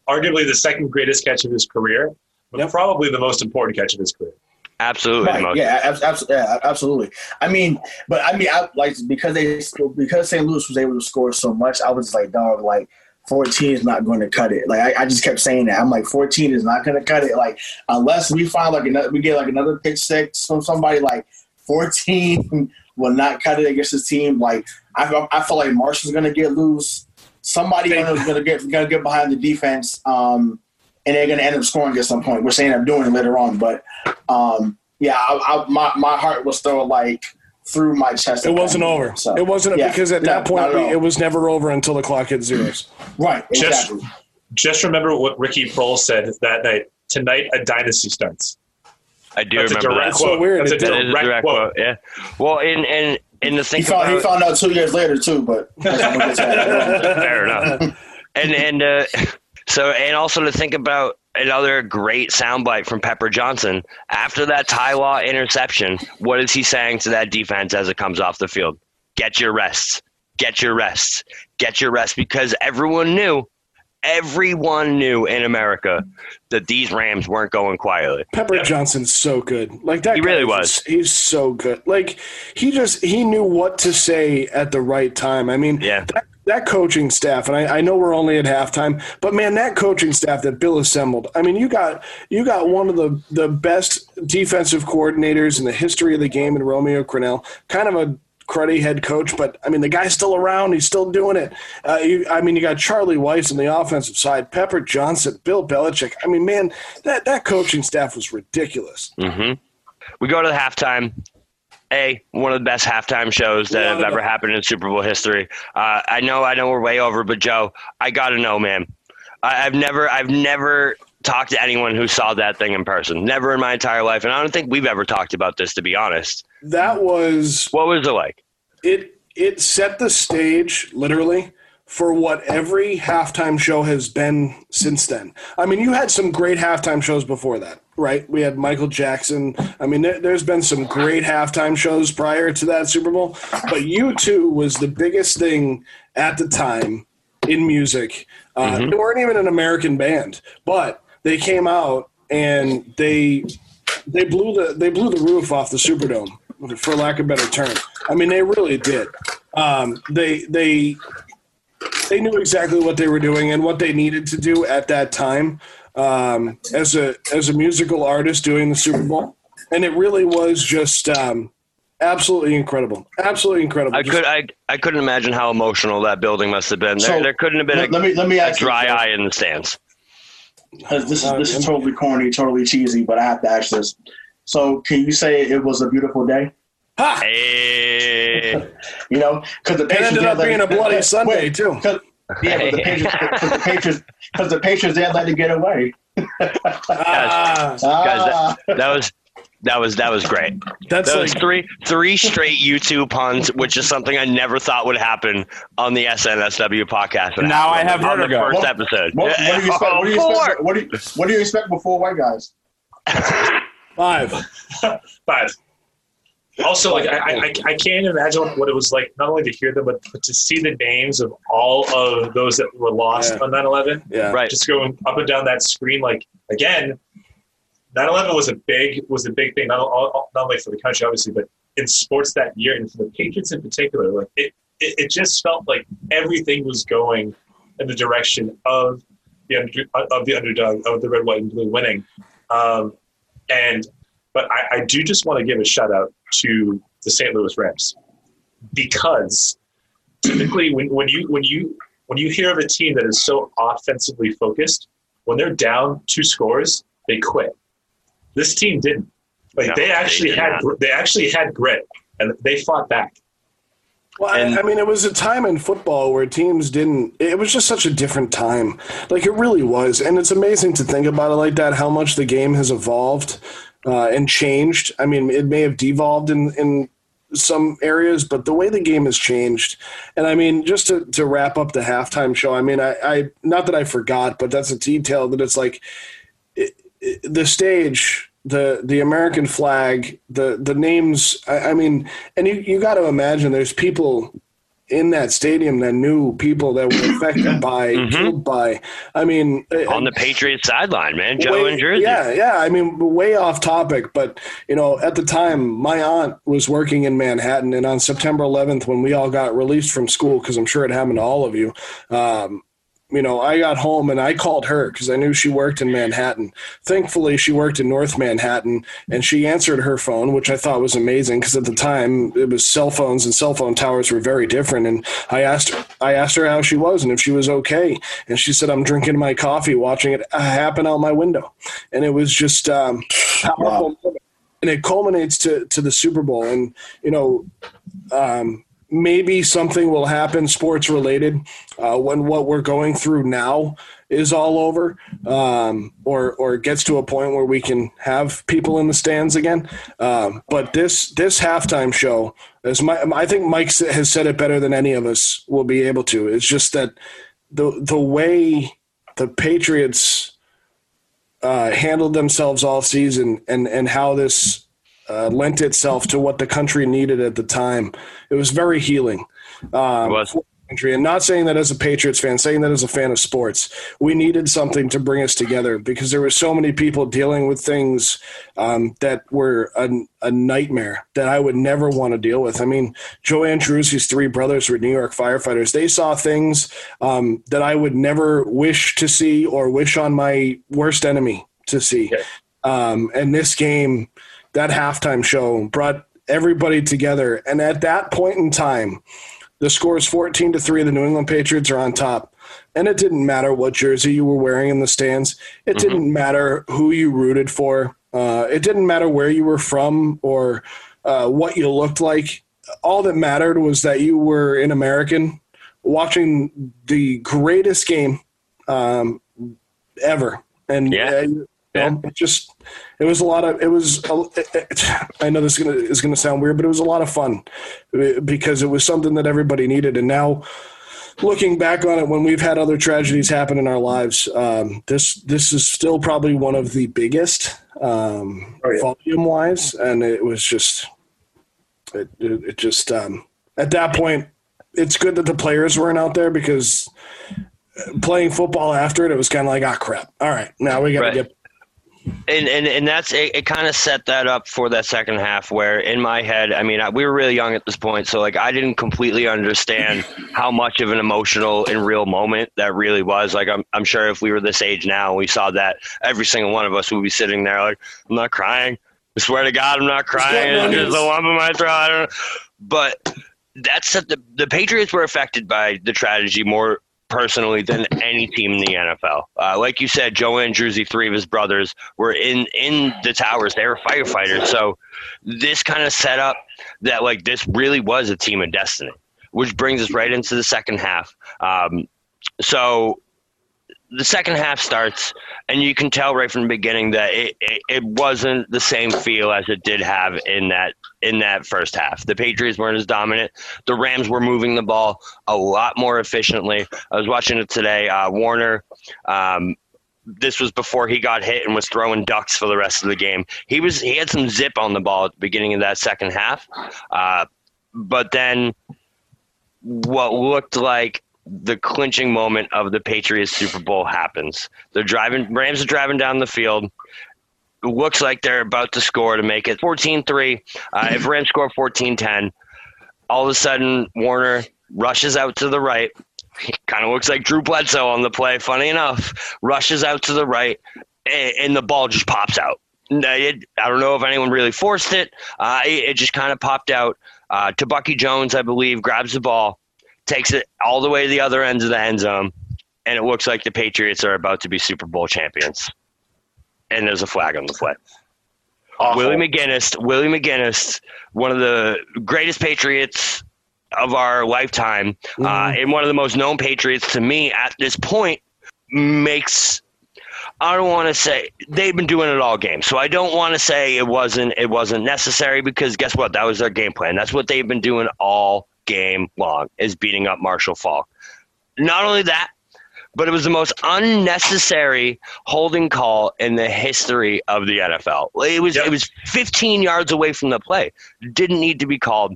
arguably the second greatest catch of his career, but yep. probably the most important catch of his career. Absolutely, right. yeah, absolutely, yeah, absolutely. I mean, but I mean, I, like because they because St. Louis was able to score so much, I was like, dog, like 14 is not going to cut it. Like I, I, just kept saying that. I'm like 14 is not going to cut it. Like unless we find like another, we get like another pick six from somebody like 14 will not cut it against his team. Like I, I feel like Marshall's going to get loose. Somebody is going to get going to get behind the defense, um, and they're going to end up scoring at some point. We're saying I'm doing it later on, but um, yeah, I, I, my my heart was still like through my chest. It wasn't over. So, it wasn't yeah, because at that point we, it was never over until the clock hit zeros. Right. Exactly. Just, just remember what Ricky Proehl said that night. Tonight, a dynasty starts. I do That's remember that. That's so weird. That's a direct, that direct quote. quote. Yeah. Well, and and and the thing he found, he found out two years later too, but fair enough. And and uh, so and also to think about another great soundbite from Pepper Johnson after that Ty Law interception. What is he saying to that defense as it comes off the field? Get your rest. Get your rest. Get your rest because everyone knew everyone knew in America that these Rams weren't going quietly. Pepper yeah. Johnson's so good. Like that. He really was. He's so good. Like he just he knew what to say at the right time. I mean, yeah. That, that coaching staff, and I, I, know we're only at halftime, but man, that coaching staff that Bill assembled. I mean, you got you got one of the the best defensive coordinators in the history of the game in Romeo Crennel, kind of a cruddy head coach, but I mean, the guy's still around. He's still doing it. Uh, you, I mean, you got Charlie Weis on the offensive side, Pepper Johnson, Bill Belichick. I mean, man, that, that coaching staff was ridiculous. Mm-hmm. We go to the halftime. A one of the best halftime shows that have ever happened in Super Bowl history. Uh, I know, I know, we're way over, but Joe, I gotta know, man. I, I've never, I've never talked to anyone who saw that thing in person. Never in my entire life, and I don't think we've ever talked about this, to be honest that was what was it like? It it set the stage literally for what every halftime show has been since then. I mean, you had some great halftime shows before that, right? We had Michael Jackson. I mean, there, has been some great halftime shows prior to that Super Bowl, but U2 was the biggest thing at the time in music. Uh, mm-hmm. They weren't even an American band, but they came out and they they blew the they blew the roof off the Superdome for lack of a better term. I mean, they really did. Um, they they they knew exactly what they were doing and what they needed to do at that time um, as a as a musical artist doing the Super Bowl, and it really was just um, absolutely incredible, absolutely incredible. I just, could I I couldn't imagine how emotional that building must have been. So, there, there couldn't have been let, a, let me, let me a dry you, eye in the stands. This is this is totally corny, totally cheesy, but I have to ask this. So can you say it was a beautiful day? Ha! Hey. Eh. you know, because the Patriots ended up being a bloody Sunday wait, too. Yeah, but the Patriots, because the Patriots, because the Patriots, they let it get away. Ah. guys, guys that, ah. that, was that was that was great. That's that like, was three three straight U2 puns, which is something I never thought would happen on the SNSW podcast. Now I have heard the first what, episode. What, what, do you expect? What do you expect? What do you, what do you expect before white guys? Five. Five. Also, like I, I, I can't imagine what it was like not only to hear them, but, but to see the names of all of those that were lost yeah. on 9/11. Yeah, right. Just going up and down that screen, like again, 9/11 was a big was a big thing, not, not only for the country, obviously, but in sports that year and for the Patriots in particular. Like it, it, it just felt like everything was going in the direction of the under, of the underdog of the red, white, and blue winning. Um, and but I, I do just want to give a shout out to the St. Louis Rams because typically when, when you when you when you hear of a team that is so offensively focused, when they're down two scores, they quit. This team didn't. Like no, they actually they had not. they actually had grit and they fought back. Well, and, I mean, it was a time in football where teams didn't. It was just such a different time. Like it really was, and it's amazing to think about it like that. How much the game has evolved uh, and changed. I mean, it may have devolved in in some areas, but the way the game has changed, and I mean, just to to wrap up the halftime show. I mean, I, I not that I forgot, but that's a detail that it's like it, it, the stage the the American flag, the the names. I, I mean, and you you got to imagine there's people in that stadium that knew people that were affected by, mm-hmm. killed by. I mean, uh, on the Patriots sideline, man, Joe way, in Jersey. Yeah, yeah. I mean, way off topic, but you know, at the time, my aunt was working in Manhattan, and on September 11th, when we all got released from school, because I'm sure it happened to all of you, um, you know, I got home and I called her because I knew she worked in Manhattan. Thankfully, she worked in North Manhattan and she answered her phone, which I thought was amazing because at the time it was cell phones and cell phone towers were very different. And I asked, I asked her how she was and if she was okay. And she said, I'm drinking my coffee, watching it happen out my window. And it was just um, powerful. Wow. and it culminates to to the Super Bowl. And you know, um, maybe something will happen sports related uh, when what we're going through now is all over, um, or or gets to a point where we can have people in the stands again. Um, but this this halftime show, as my, I think Mike has said it better than any of us will be able to. It's just that the the way the Patriots uh, handled themselves all season and and how this uh, lent itself to what the country needed at the time. It was very healing. Um, it was. Country. And not saying that as a Patriots fan, saying that as a fan of sports, we needed something to bring us together because there were so many people dealing with things um, that were a, a, nightmare that I would never want to deal with. I mean, Joe Andruzzi's three brothers were New York firefighters. They saw things um, that I would never wish to see or wish on my worst enemy to see. Yeah. Um, and this game – that halftime show brought everybody together. And at that point in time, the score is 14 to 3. The New England Patriots are on top. And it didn't matter what jersey you were wearing in the stands, it mm-hmm. didn't matter who you rooted for, uh, it didn't matter where you were from or uh, what you looked like. All that mattered was that you were an American watching the greatest game um, ever. And yeah. Uh, yeah. it just it was a lot of it was i know this is gonna is gonna sound weird but it was a lot of fun because it was something that everybody needed and now looking back on it when we've had other tragedies happen in our lives um, this this is still probably one of the biggest um, oh, yeah. volume wise and it was just it, it, it just um, at that point it's good that the players weren't out there because playing football after it, it was kind of like, ah, crap. All right, now we got to right. get and and and that's it, it kind of set that up for that second half where in my head i mean we were really young at this point so like i didn't completely understand how much of an emotional and real moment that really was. Like i'm, I'm sure if we were this age now we saw that every single one of us would be sitting there like i'm not crying. I swear to god i'm not crying. There's a lump in my throat. I don't know. but that's the the patriots were affected by the tragedy more personally than any team in the NFL. Uh, like you said, Joe Andruzzi, three of his brothers were in in the towers. They were firefighters. So this kind of set up that like this really was a team of destiny, which brings us right into the second half. Um, so the second half starts, and you can tell right from the beginning that it, it, it, wasn't the same feel as it did have in that in that first half. The Patriots weren't as dominant. The Rams were moving the ball a lot more efficiently. I was watching it today. Uh, Warner. Um, this was before he got hit and was throwing ducks for the rest of the game. He was he had some zip on the ball at the beginning of that second half, uh, but then what looked like the clinching moment of the Patriots Super Bowl happens. They're driving, Rams are driving down the field. It looks like they're about to score to make it 14 3. Uh, if Rams score 14 10, all of a sudden Warner rushes out to the right. Kind of looks like Drew Bledsoe on the play, funny enough. Rushes out to the right, and, and the ball just pops out. I don't know if anyone really forced it. Uh, it, it, just kind of popped out uh, to Bucky Jones, I believe, grabs the ball, takes it all the way to the other end of the end zone, and it looks like the Patriots are about to be Super Bowl champions. And there's a flag on the play. Awful. Willie McGinest, Willie McGinest, one of the greatest Patriots of our lifetime, mm-hmm. uh, and one of the most known Patriots to me at this point, makes. I don't want to say they've been doing it all game, so I don't want to say it wasn't it wasn't necessary because guess what? That was their game plan. That's what they've been doing all game long is beating up Marshall Faulk. Not only that, but it was the most unnecessary holding call in the history of the NFL. It was yep. it was 15 yards away from the play. Didn't need to be called.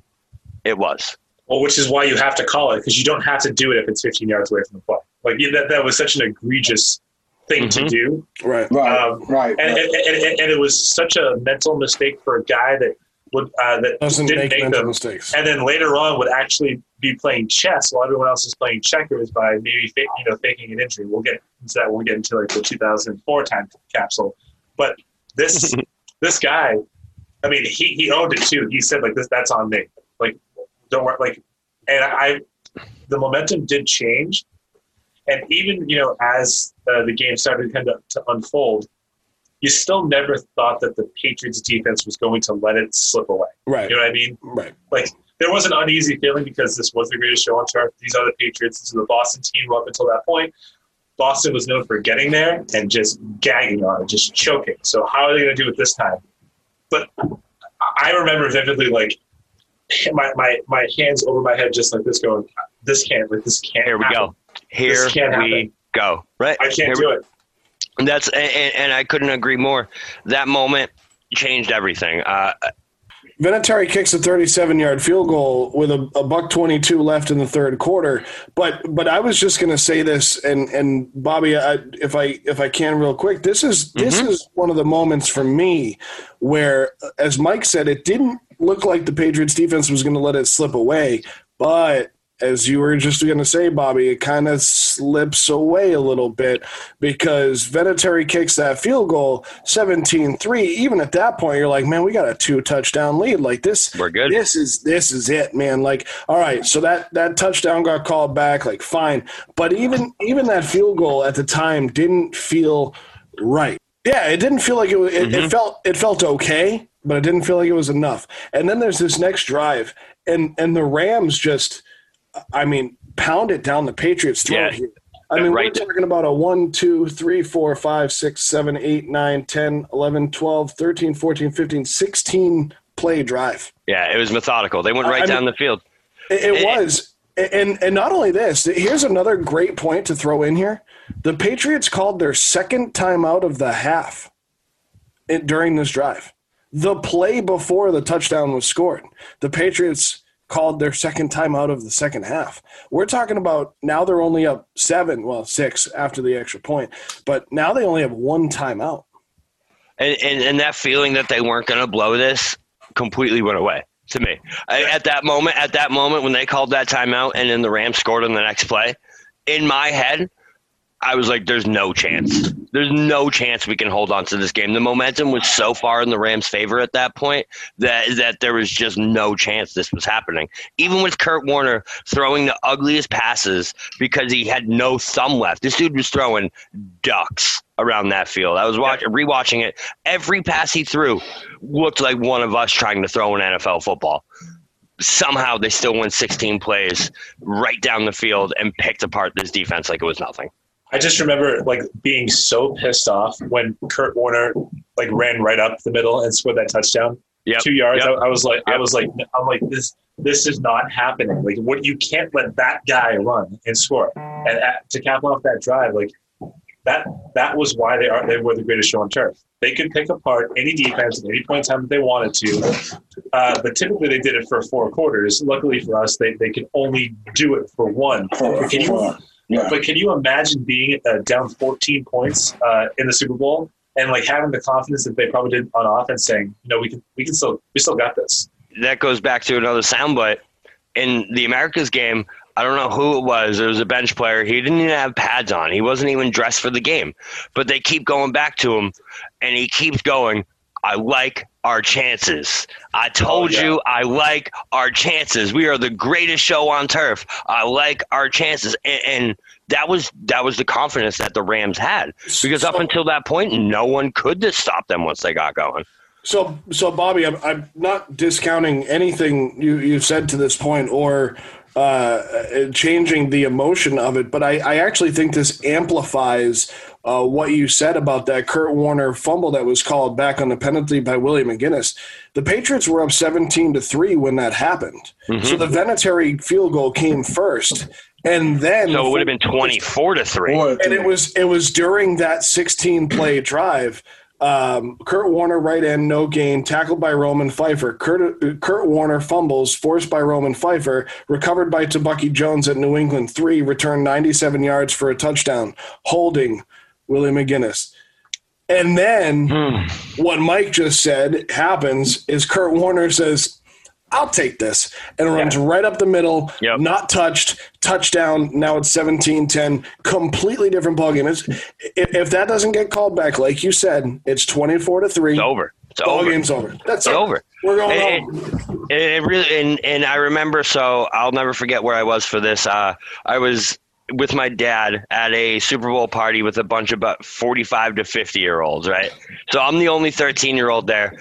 It was. Well, which is why you have to call it because you don't have to do it if it's 15 yards away from the play. Like that, that was such an egregious thing mm-hmm. to do. Right, right, um, right. And, right. And, and, and, it was such a mental mistake for a guy that would uh, that doesn't didn't make, make them, mistakes, and then later on would actually be playing chess while everyone else is playing checkers by maybe you know faking an injury. We'll get into that when we get into like the 2004 time capsule. But this this guy, I mean, he he owned it too. He said like this, that's on me. Like don't worry. Like, and I, the momentum did change, and even you know as uh, the game started to kind of to unfold, you still never thought that the Patriots defense was going to let it slip away. Right. You know what I mean? Right. Like there was an uneasy feeling because this was the greatest show on turf. These are the Patriots. This is the Boston team up until that point. Boston was known for getting there and just gagging on it, just choking. So how are they going to do it this time? But I remember vividly, like my, my, my hands over my head, just like this, going, "This can't, like this can't." Here we happen. go. Here This can't we happen. go. Right. I can't Here do we- it. That's and, and I couldn't agree more. That moment changed everything. Uh, Vinatieri kicks a 37 yard field goal with a, a buck 22 left in the third quarter. But but I was just going to say this, and and Bobby, I, if I if I can real quick, this is this is one of the moments for me where, as Mike said, it didn't look like the Patriots defense was going to let it slip away, but as you were just going to say, Bobby, it kind of slips away a little bit because Vinatieri kicks that field goal 17-3. Even at that point, you're like, man, we got a two touchdown lead. Like this, We're good. This is this is it, man. Like, all right, so that that touchdown got called back. Like, fine, but even even that field goal at the time didn't feel right. Yeah, it didn't feel like it. It, it mm-hmm. felt it felt okay, but it didn't feel like it was enough. And then there's this next drive, and and the Rams just, I mean, pound it down the Patriots' throat Yeah. here. I mean, Right. we're talking about a 1, 2, 3, 4, 5, 6, 7, 8, 9, 10, 11, 12, 13, 14, 15, 16 play drive. yeah, it was methodical. They went right I down mean- the field. It, it was. And, and not only this, here's another great point to throw in here. The Patriots called their second timeout of the half during this drive. The play before the touchdown was scored, the Patriots called their second time out of the second half. We're talking about now they're only up seven, well, six after the extra point, but now they only have one timeout. and, and, and that feeling that they weren't going to blow this completely went away to me I, at that moment at that moment when they called that timeout and then the rams scored on the next play in my head i was like there's no chance there's no chance we can hold on to this game the momentum was so far in the rams favor at that point that that there was just no chance this was happening even with kurt warner throwing the ugliest passes because he had no thumb left this dude was throwing ducks around that field. I was watching, rewatching it. Every pass he threw looked like one of us trying to throw an NFL football. Somehow they still won 16 plays right down the field and picked apart this defense like it was nothing. I just remember like being so pissed off when Kurt Warner like ran right up the middle and scored that touchdown. Yep. Two yards. Yep. I, I was like, I was like, I'm like, this, this is not happening. Like, what you can't let that guy run and score. And at, to cap off that drive, like that, that was why they are, they were the greatest show on turf. They could pick apart any defense at any point in time that they wanted to. Uh, but typically they did it for four quarters. Luckily for us, they, they could only do it for one. Can you- for, yeah. But can you imagine being uh, down 14 points uh, in the Super Bowl and like having the confidence that they probably did on offense, saying, you know, we can we can still we still got this. That goes back to another soundbite. In the Americas game, I don't know who it was. It was a bench player. He didn't even have pads on. He wasn't even dressed for the game. But they keep going back to him, and he keeps going. I like our chances. I told Oh, yeah. you I like our chances. We are the greatest show on turf. I like our chances, and, and that was that was the confidence that the Rams had because up until that point, no one could stop them once they got going. So, so Bobby, I'm, I'm not discounting anything you, you've said to this point or uh, changing the emotion of it, but I, I actually think this amplifies uh, what you said about that Kurt Warner fumble that was called back on the penalty by William McGinest. The Patriots were up 17 to 3 when that happened. So the Vinatieri field goal came first. And then So it would have been twenty four to three. And it was it was during that 16 play drive. Um, Kurt Warner right end, no gain, tackled by Roman Phifer. Kurt, Kurt Warner fumbles, forced by Roman Phifer, recovered by Tebucky Jones at New England three, returned 97 yards for a touchdown, holding Willie McGinest. And then what Mike just said happens is Kurt Warner says, I'll take this. And runs right up the middle, Yep. not touched, touchdown. Now it's 17 10. Completely different ballgame. It's, if, if that doesn't get called back, like you said, it's 24 to 3. It's over. It's Ball over. game's over. That's It's it. over. We're going And- home. It, it really and and I remember so I'll never forget where I was for this. Uh, I was with my dad at a Super Bowl party with a bunch of about 45 to 50 year olds, right? So I'm the only 13 year old there.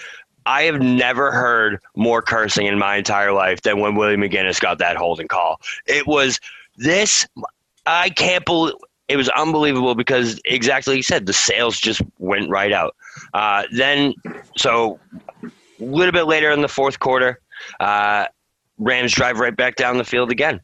I have never heard more cursing in my entire life than when Willie McGinest got that holding call. It was this, I can't believe it was unbelievable because exactly like you said, the sails just went right out. Uh, then, so a little bit later in the fourth quarter, uh, Rams drive right back down the field again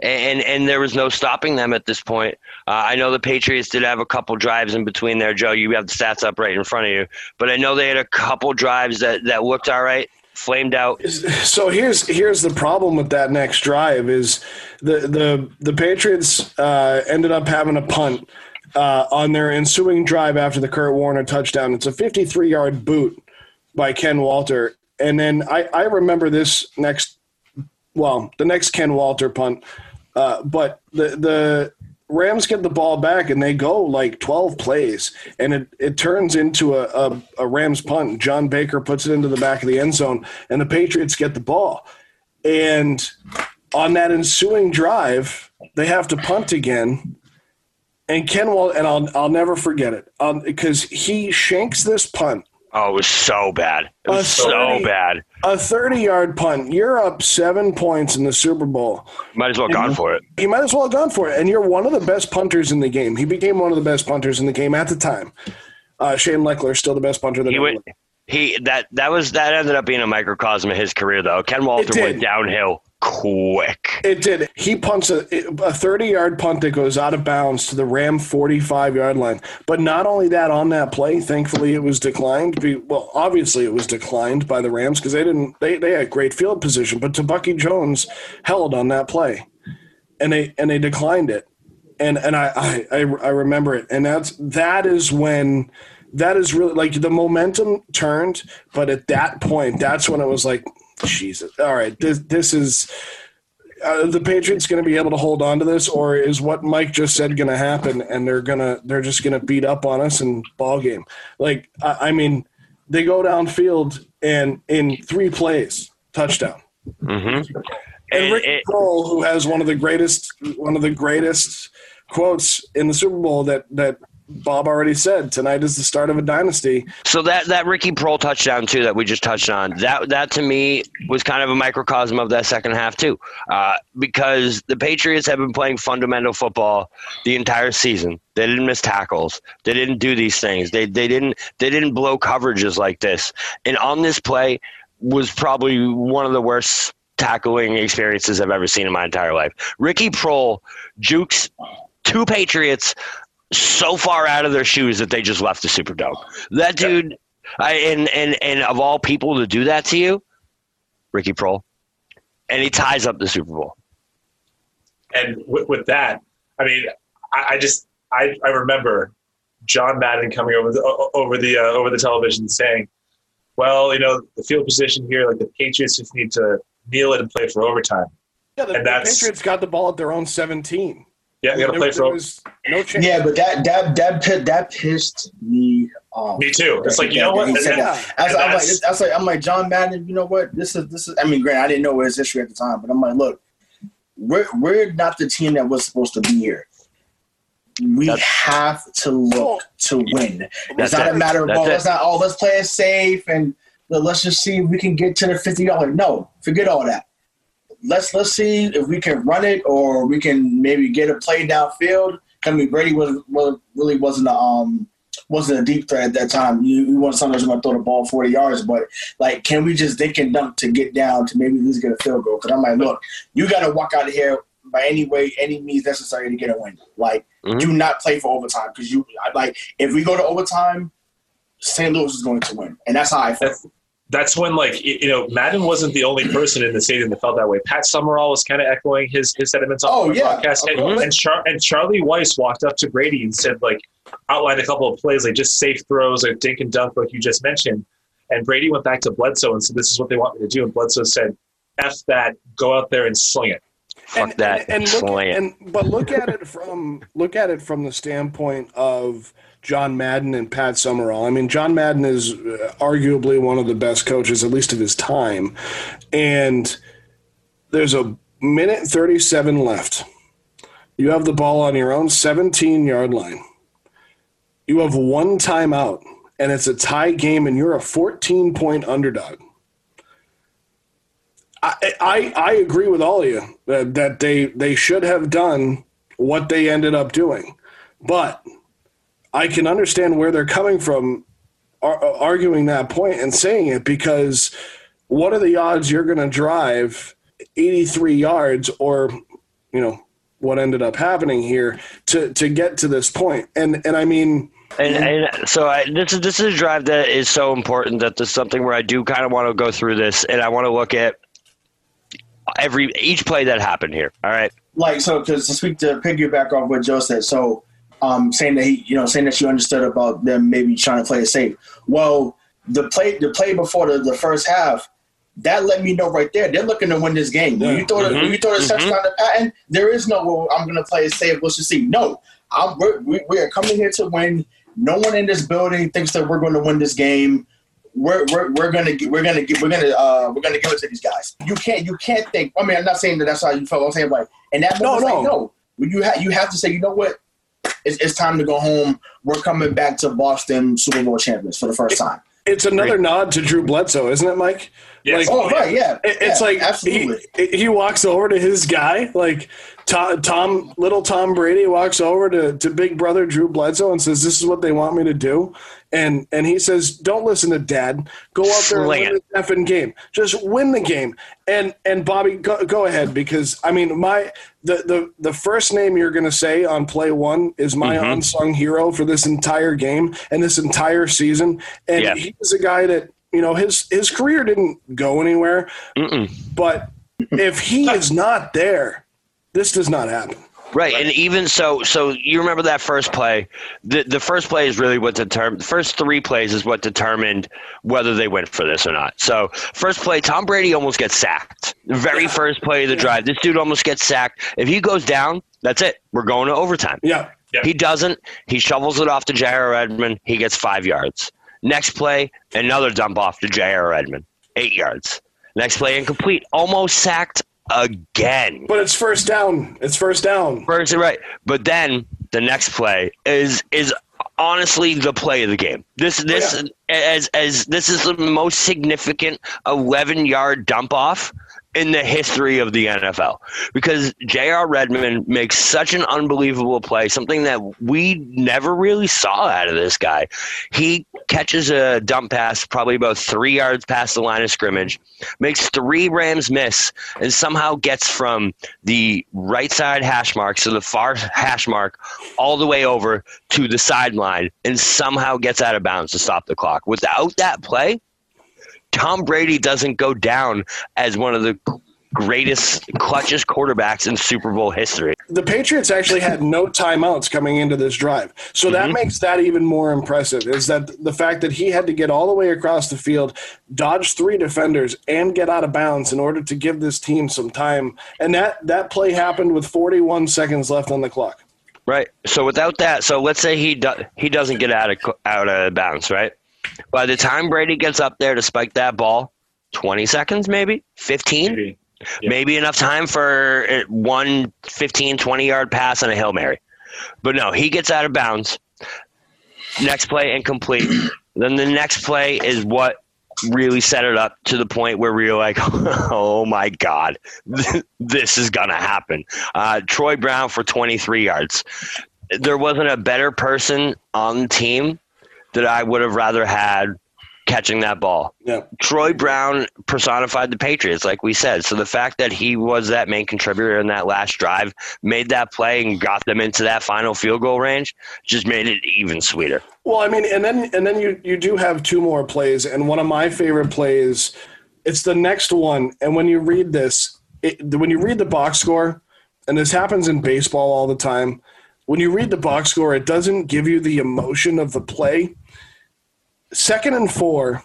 and and there was no stopping them at this point. Uh, I know the Patriots did have a couple drives in between there, Joe. You have the stats up right in front of you, but I know they had a couple drives that that looked all right. Flamed out. So here's here's the problem with that next drive is the the the Patriots uh, ended up having a punt uh, on their ensuing drive after the Kurt Warner touchdown. It's a 53 yard boot by Ken Walter, and then I I remember this next well the next Ken Walter punt uh, but the the Rams get the ball back and they go like 12 plays and it, it turns into a, a, a, Rams punt. John Baker puts it into the back of the end zone and the Patriots get the ball. And on that ensuing drive, they have to punt again. And Ken Wall, and I'll, I'll never forget it because um, he shanks this punt Oh, it was so bad. It was 30, so bad. A 30 yard punt. You're up seven points in the Super Bowl. Might as well have gone for it. He might as well have gone for it. And you're one of the best punters in the game. He became one of the best punters in the game at the time. Uh, Shane Lechler still the best punter that he went. He that that was that ended up being a microcosm of his career though. Ken Walter went downhill quick. It did. He punts a, a 30 yard punt that goes out of bounds to the Ram 45 yard line. But not only that, on that play, thankfully it was declined. Well, obviously it was declined by the Rams because they didn't, they, they had great field position. But Tebucky Jones held on that play and they, and they declined it. And, and I, I, I remember it. And that's, that is when, that is really like the momentum turned. But at that point, that's when it was like, Jesus. All right. This this is uh, the Patriots going to be able to hold on to this, or is what Mike just said going to happen, and they're gonna they're just going to beat up on us in ball game? Like I, I mean, they go downfield and in three plays, touchdown. Mm-hmm. And Rick Proehl, who has one of the greatest one of the greatest quotes in the Super Bowl that that Bob already said tonight is the start of a dynasty. So that that Ricky Proehl touchdown too that we just touched on that that to me was kind of a microcosm of that second half too, uh, because the Patriots have been playing fundamental football the entire season. They didn't miss tackles. They didn't do these things. They they didn't they didn't blow coverages like this. And on this play was probably one of the worst tackling experiences I've ever seen in my entire life. Ricky Proehl jukes two Patriots so far out of their shoes that they just left the Superdome. That dude, I, and and and of all people to do that to you, Ricky Proehl, and he ties up the Super Bowl. And with, with that, I mean, I, I, just I, I remember John Madden coming over the over the uh, over the television saying, "Well, you know, the field position here, like the Patriots just need to kneel it and play for overtime." Yeah, the, and the Patriots got the ball at their own seventeen. Yeah, you got to play for. no chance. Yeah, but that that that that pissed me off. Me too. It's like you know what? Yeah. I was, I'm like, I was like, I'm like John Madden. You know what? This is this is. I mean, Grant, I didn't know his history at the time, but I'm like, look, we're we're not the team that was supposed to be here. We that's, have to look to win. It's not it. a matter of well, let's not oh let's play it safe and let's just see if we can get to the fifty dollars. No, forget all that let's let's see if we can run it or we can maybe get a play downfield. I mean, Brady was, was really wasn't a um wasn't a deep threat at that time. You, you want someone who's going to throw the ball 40 yards, but like, can we just dink and dunk to get down to maybe at least get a field goal? Because I'm like, look, you got to walk out of here by any way, any means necessary to get a win. Like, mm-hmm. do not play for overtime because you like if we go to overtime, St. Louis is going to win, and that's how I feel that's when like you know Madden wasn't the only person in the stadium that felt that way. Pat Summerall was kind of echoing his his sentiments on oh, the yeah, podcast, and and, Char- and, Charlie Weis walked up to Brady and said like outlined a couple of plays like just safe throws or dink and dunk like you just mentioned, and Brady went back to Bledsoe and said this is what they want me to do, and Bledsoe said, "F that, go out there and sling it." Fuck and, that, and, and look, and but look at it from look at it from the standpoint of John Madden and Pat Summerall. I mean, John Madden is uh, arguably one of the best coaches, at least of his time. And there's a minute 37 left. You have the ball on your own 17 yard line. You have one timeout, and it's a tie game, and you're a 14 point underdog. I, I, I agree with all of you that, that they they should have done what they ended up doing, but I can understand where they're coming from, ar- uh, arguing that point and saying it because what are the odds you're going to drive 83 yards or you know what ended up happening here to to get to this point and and I mean and, and so I, this is this is a drive that is so important that there's something where I do kind of want to go through this and I want to look at every each play that happened here. All right. Like so, because to speak to piggyback off what Joe said, so um, saying that he, you know, saying that you understood about them maybe trying to play it safe. Well, the play, the play before the, the first half, that let me know right there they're looking to win this game. When you throw the, mm-hmm. when you throw the mm-hmm. touchdown to Patten, there is no well, I'm going to play it safe. Let's just see. No, I'm, we're, we are coming here to win. No one in this building thinks that we're going to win this game we're, we're, we're gonna we're gonna we're gonna uh, we're gonna give it to these guys. You can't you can't think. I mean, I'm not saying that that's how you felt. I'm saying like, and that moment, no, no, like, no. You have you have to say, you know what? It's, it's time to go home. We're coming back to Boston Super Bowl champions for the first time. It's another Great. nod to Drew Bledsoe, isn't it, Mike? Yes. Like, oh, right, yeah. It's yeah, like absolutely. He, he walks over to his guy, like Tom, Tom, little Tom Brady walks over to, to big brother Drew Bledsoe and says, "This is what they want me to do," and and he says, "Don't listen to Dad. Go out there and win the effing game. Just win the game." And and Bobby, go, go ahead because I mean, my the the the first name you're going to say on play one is my mm-hmm. unsung hero for this entire game and this entire season, and yeah. he's a guy that you know his his career didn't go anywhere, Mm-mm. but if he is not there this does not happen. Right, and even so, so you remember that first play. The the first play is really what determined. The first three plays is what determined whether they went for this or not. So first play, Tom Brady almost gets sacked. The very yeah. first play of the drive, this dude almost gets sacked. If he goes down, that's it. We're going to overtime. Yeah. yeah. He doesn't. He shovels it off to J.R. Redmond. He gets five yards. Next play, another dump off to J.R. Redmond, eight yards. Next play, incomplete. Almost sacked again. But it's first down. It's first down. First, right. But then the next play is is honestly the play of the game. This this oh, yeah. as as this is the most significant 11 yard dump off in the history of the NFL because J.R. Redmond makes such an unbelievable play, something that we never really saw out of this guy. He catches a dump pass probably about three yards past the line of scrimmage, makes three Rams miss, and somehow gets from the right side hash mark, so the far hash mark, all the way over to the sideline and somehow gets out of bounds to stop the clock. Without that play, Tom Brady doesn't go down as one of the greatest, clutchest quarterbacks in Super Bowl history. The Patriots actually had no timeouts coming into this drive. So that mm-hmm. makes that even more impressive is that the fact that he had to get all the way across the field, dodge three defenders, and get out of bounds in order to give this team some time. And that, that play happened with 41 seconds left on the clock. Right. So without that, so let's say he do, he doesn't get out of out of bounds, right? By the time Brady gets up there to spike that ball, 20 seconds maybe, 15, maybe, yeah. maybe enough time for one 15, 20 yard pass and a Hail Mary. But no, he gets out of bounds. Next play incomplete. then the next play is what really set it up to the point where we were like, oh my God, this is going to happen. Uh, Troy Brown for 23 yards. There wasn't a better person on the team that I would have rather had catching that ball. Yeah. Troy Brown personified the Patriots, like we said. So the fact that he was that main contributor in that last drive, made that play, and got them into that final field goal range, just made it even sweeter. Well, I mean, and then and then you you do have two more plays, and one of my favorite plays, it's the next one. And when you read this, it, when you read the box score, and this happens in baseball all the time. When you read the box score, it doesn't give you the emotion of the play second and four,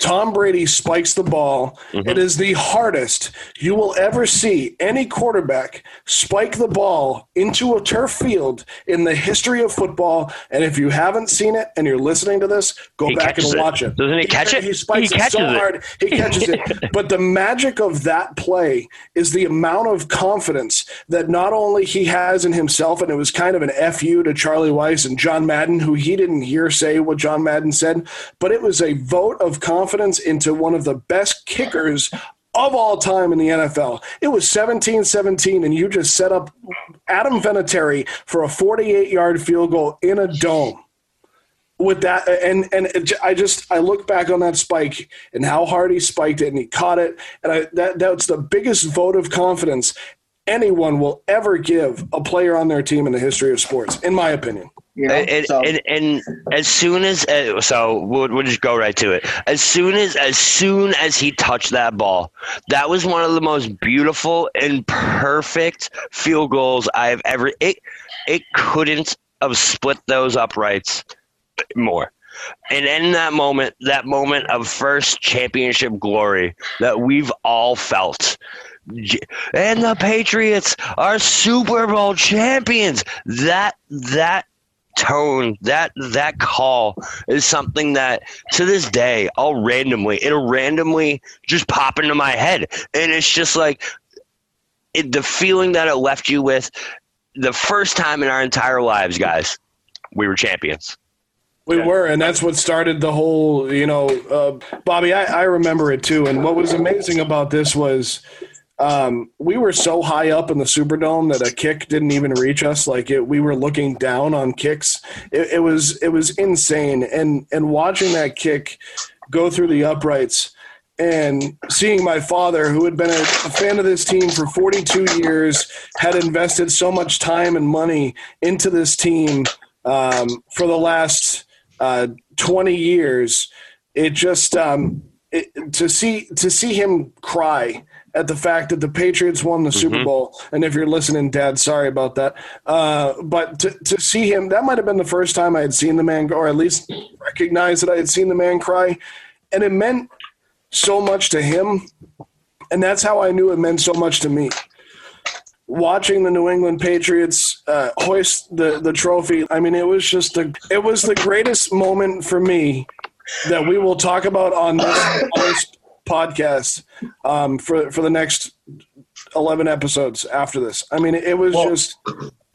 Tom Brady spikes the ball. Mm-hmm. It is the hardest you will ever see any quarterback spike the ball into a turf field in the history of football. And if you haven't seen it and you're listening to this, go he back and it. watch it. Doesn't he, he catch it? He spikes he it so it. hard. He catches it. But the magic of that play is the amount of confidence that not only he has in himself, and it was kind of an FU to Charlie Weis and John Madden, who he didn't hear say what John Madden said, but it was a vote of confidence confidence into one of the best kickers of all time in the NFL. It was 17 17, and you just set up Adam Vinatieri for a 48 yard field goal in a dome. With that, and and I just I look back on that spike and how hard he spiked it, and he caught it, and I, that that's the biggest vote of confidence anyone will ever give a player on their team in the history of sports, in my opinion. You know? and, so. and, and, as soon as uh, so we'll, we'll just go right to it. As soon as as soon as he touched that ball, that was one of the most beautiful and perfect field goals I've ever. It it couldn't have split those uprights more. And in that moment, that moment of first championship glory that we've all felt, and the Patriots are Super Bowl champions. That that tone, that that call is something that to this day I'll randomly it'll randomly just pop into my head, and it's just like it, the feeling that it left you with the first time in our entire lives, guys. We were champions. We were, and that's what started the whole. You know, uh, Bobby, I, I remember it too. And what was amazing about this was um, we were so high up in the Superdome that a kick didn't even reach us. Like it, we were looking down on kicks. It, it was it was insane, and and watching that kick go through the uprights and seeing my father, who had been a, fan of this team for 42 years, had invested so much time and money into this team um, for the last uh, 20 years. It just um, it, to see to see him cry at the fact that the Patriots won the mm-hmm. Super Bowl. And if you're listening, Dad, sorry about that. Uh, but to, to see him, that might have been the first time I had seen the man, or at least recognize that I had seen the man cry. And it meant so much to him. And that's how I knew it meant so much to me. Watching the New England Patriots uh, hoist the, the trophy, I mean, it was just a, it was the greatest moment for me that we will talk about on this, on this podcast um, for for the next eleven episodes after this. I mean, it was well, just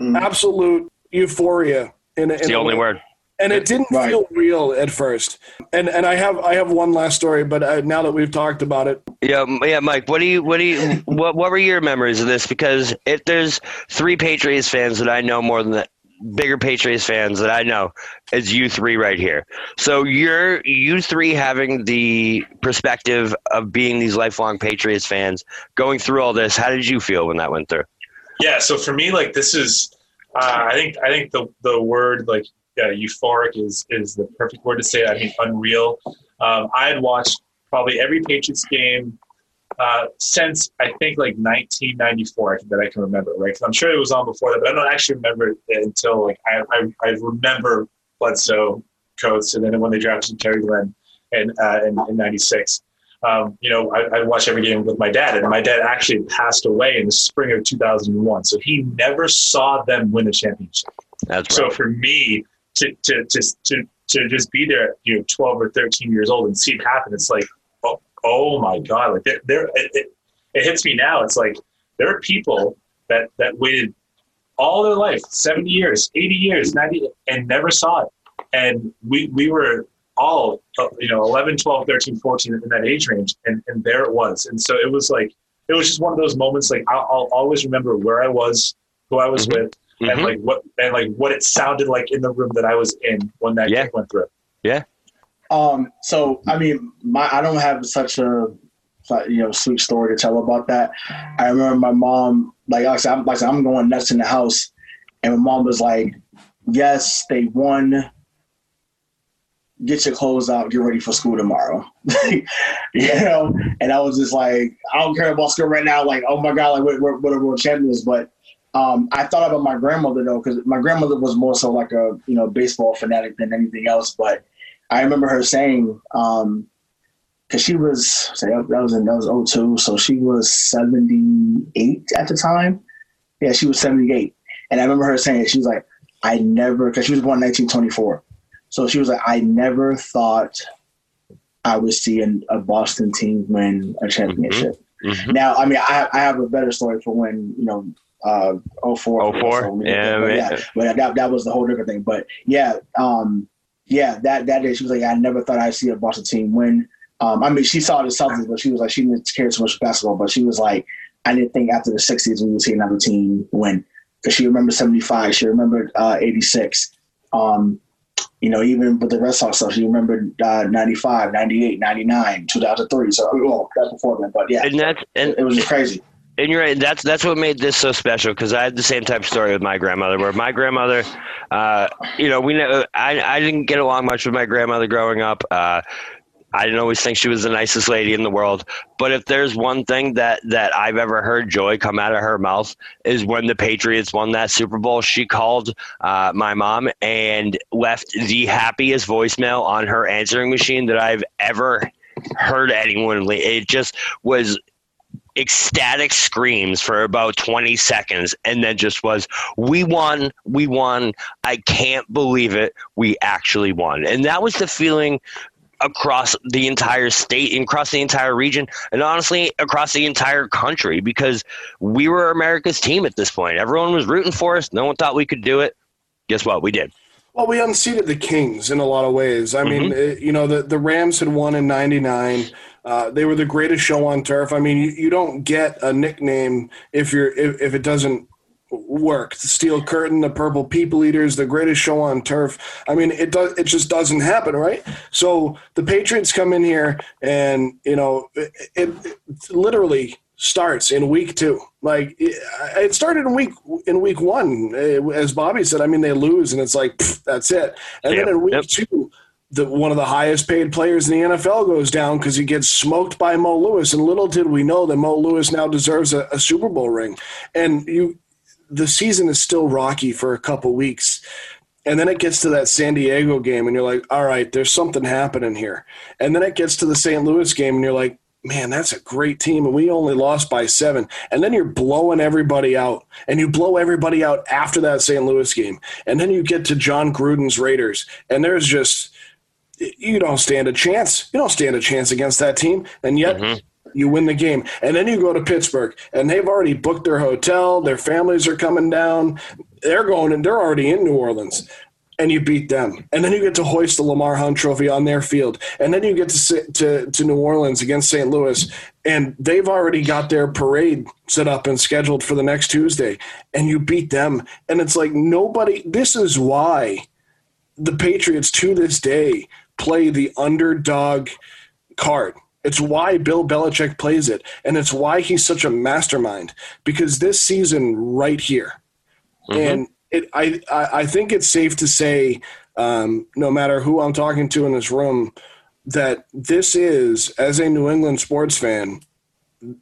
mm. absolute euphoria. In, in the only word. And it didn't right. feel real at first. And and I have I have one last story, but uh, now that we've talked about it, yeah, yeah, Mike. What do you what do you what what were your memories of this? Because if there's three Patriots fans that I know more than that, bigger Patriots fans that I know is you three right here. So you're you three having the perspective of being these lifelong Patriots fans, going through all this. How did you feel when that went through? Yeah, so for me, like this is, uh, I think I think the the word like yeah, euphoric is is the perfect word to say. I mean, unreal. Um, I had watched probably every Patriots game uh, since I think like 1994 that I can remember, right? Because I'm sure it was on before that, but I don't actually remember it until like I, I, I remember Bledsoe Coates and then when they drafted Terry Glenn in, uh, in, in 96. Um, you know, I, I watched every game with my dad, and my dad actually passed away in the spring of 2001. So he never saw them win the championship. That's so right. for me to, to, to, to, to just be there, you know, 12 or 13 years old and see it happen, it's like, oh my god, like there, there it, it, it hits me now. It's like there are people that that waited all their life 70 years 80 years 90 and never saw it and we we were all uh, you know 11 12 13 14 in that age range and and there it was and so it was like it was just one of those moments like i'll, I'll always remember where i was who i was mm-hmm. with mm-hmm. and like what and like what it sounded like in the room that i was in when that yeah. went through yeah um, so I mean, my I don't have such a you know sweet story to tell about that. I remember my mom, like I said, I'm, like I'm going nuts in the house, and my mom was like, "Yes, they won. Get your clothes out. Get ready for school tomorrow." you know, and I was just like, "I don't care about school right now." Like, oh my god, like what what are world champions? But um, I thought about my grandmother though, because my grandmother was more so like a you know baseball fanatic than anything else, but I remember her saying, um, because she was say that was in that was 02, so she was 78 at the time. Yeah, she was 78. And I remember her saying she was like, I never because she was born in 1924. So she was like, I never thought I would see an, a Boston team win a championship. Mm-hmm. Mm-hmm. Now, I mean, I, I have a better story for when, you know, uh, 04. 04? Yeah, but, yeah, but that, that was the whole different thing. But yeah, um, yeah, that, that day she was like, I never thought I'd see a Boston team win um, I mean, she saw the Celtics, but she was like, she didn't care so much for basketball. But she was like, I didn't think after the '60s we would see another team win because she remembered '75, she remembered '86. Uh, um, you know, even with the Red Sox stuff, she remembered uh, 95, 98, 99, 2003. So, well, that's before then. But yeah, and that's and it, it was just crazy. And you're right. That's that's what made this so special because I had the same type of story with my grandmother. Where my grandmother, uh, you know, we know I I didn't get along much with my grandmother growing up. Uh, I didn't always think she was the nicest lady in the world. But if there's one thing that that I've ever heard joy come out of her mouth is when the Patriots won that Super Bowl. She called uh, my mom and left the happiest voicemail on her answering machine that I've ever heard anyone. It just was ecstatic screams for about 20 seconds and then just was we won we won i can't believe it we actually won and that was the feeling across the entire state and across the entire region and honestly across the entire country because we were America's team at this point. Everyone was rooting for us. No one thought we could do it. Guess what? We did. Well, we unseated the Kings in a lot of ways. I mm-hmm. mean, it, you know, the, the Rams had won in 99. Uh, they were the greatest show on turf. I mean, you, you don't get a nickname if you're if, if it doesn't work. The steel curtain, the purple people eaters, the greatest show on turf. I mean, it does. It just doesn't happen, right? So the Patriots come in here, and you know, it, it, it literally starts in week two. Like it, started in week in week one, eh, as Bobby said. I mean, they lose, and it's like pff, that's it. And yep, then in week yep. two. The, one of the highest paid players in the NFL goes down because he gets smoked by Mo Lewis. And little did we know that Mo Lewis now deserves a, a Super Bowl ring. And you the season is still rocky for a couple weeks. And then it gets to that San Diego game, and you're like, all right, there's something happening here. And then it gets to the St. Louis game, and you're like, man, that's a great team, and we only lost by seven. And then you're blowing everybody out, and you blow everybody out after that St. Louis game. And then you get to Jon Gruden's Raiders, and there's just, you don't stand a chance. You don't stand a chance against that team. And yet, mm-hmm you win the game. And then you go to Pittsburgh, and they've already booked their hotel. Their families are coming down. They're going, and they're already in New Orleans. And you beat them, and then you get to hoist the Lamar Hunt Trophy on their field, and then you get to to to New Orleans against St. Louis, and they've already got their parade set up and scheduled for the next Tuesday, and you beat them, and it's like nobody. This is why the Patriots to this day play the underdog card it's why Bill Belichick plays it, and it's why he's such a mastermind. Because this season, right here, mm-hmm. and it, I, I think it's safe to say, um, no matter who I'm talking to in this room, that this is, as a New England sports fan,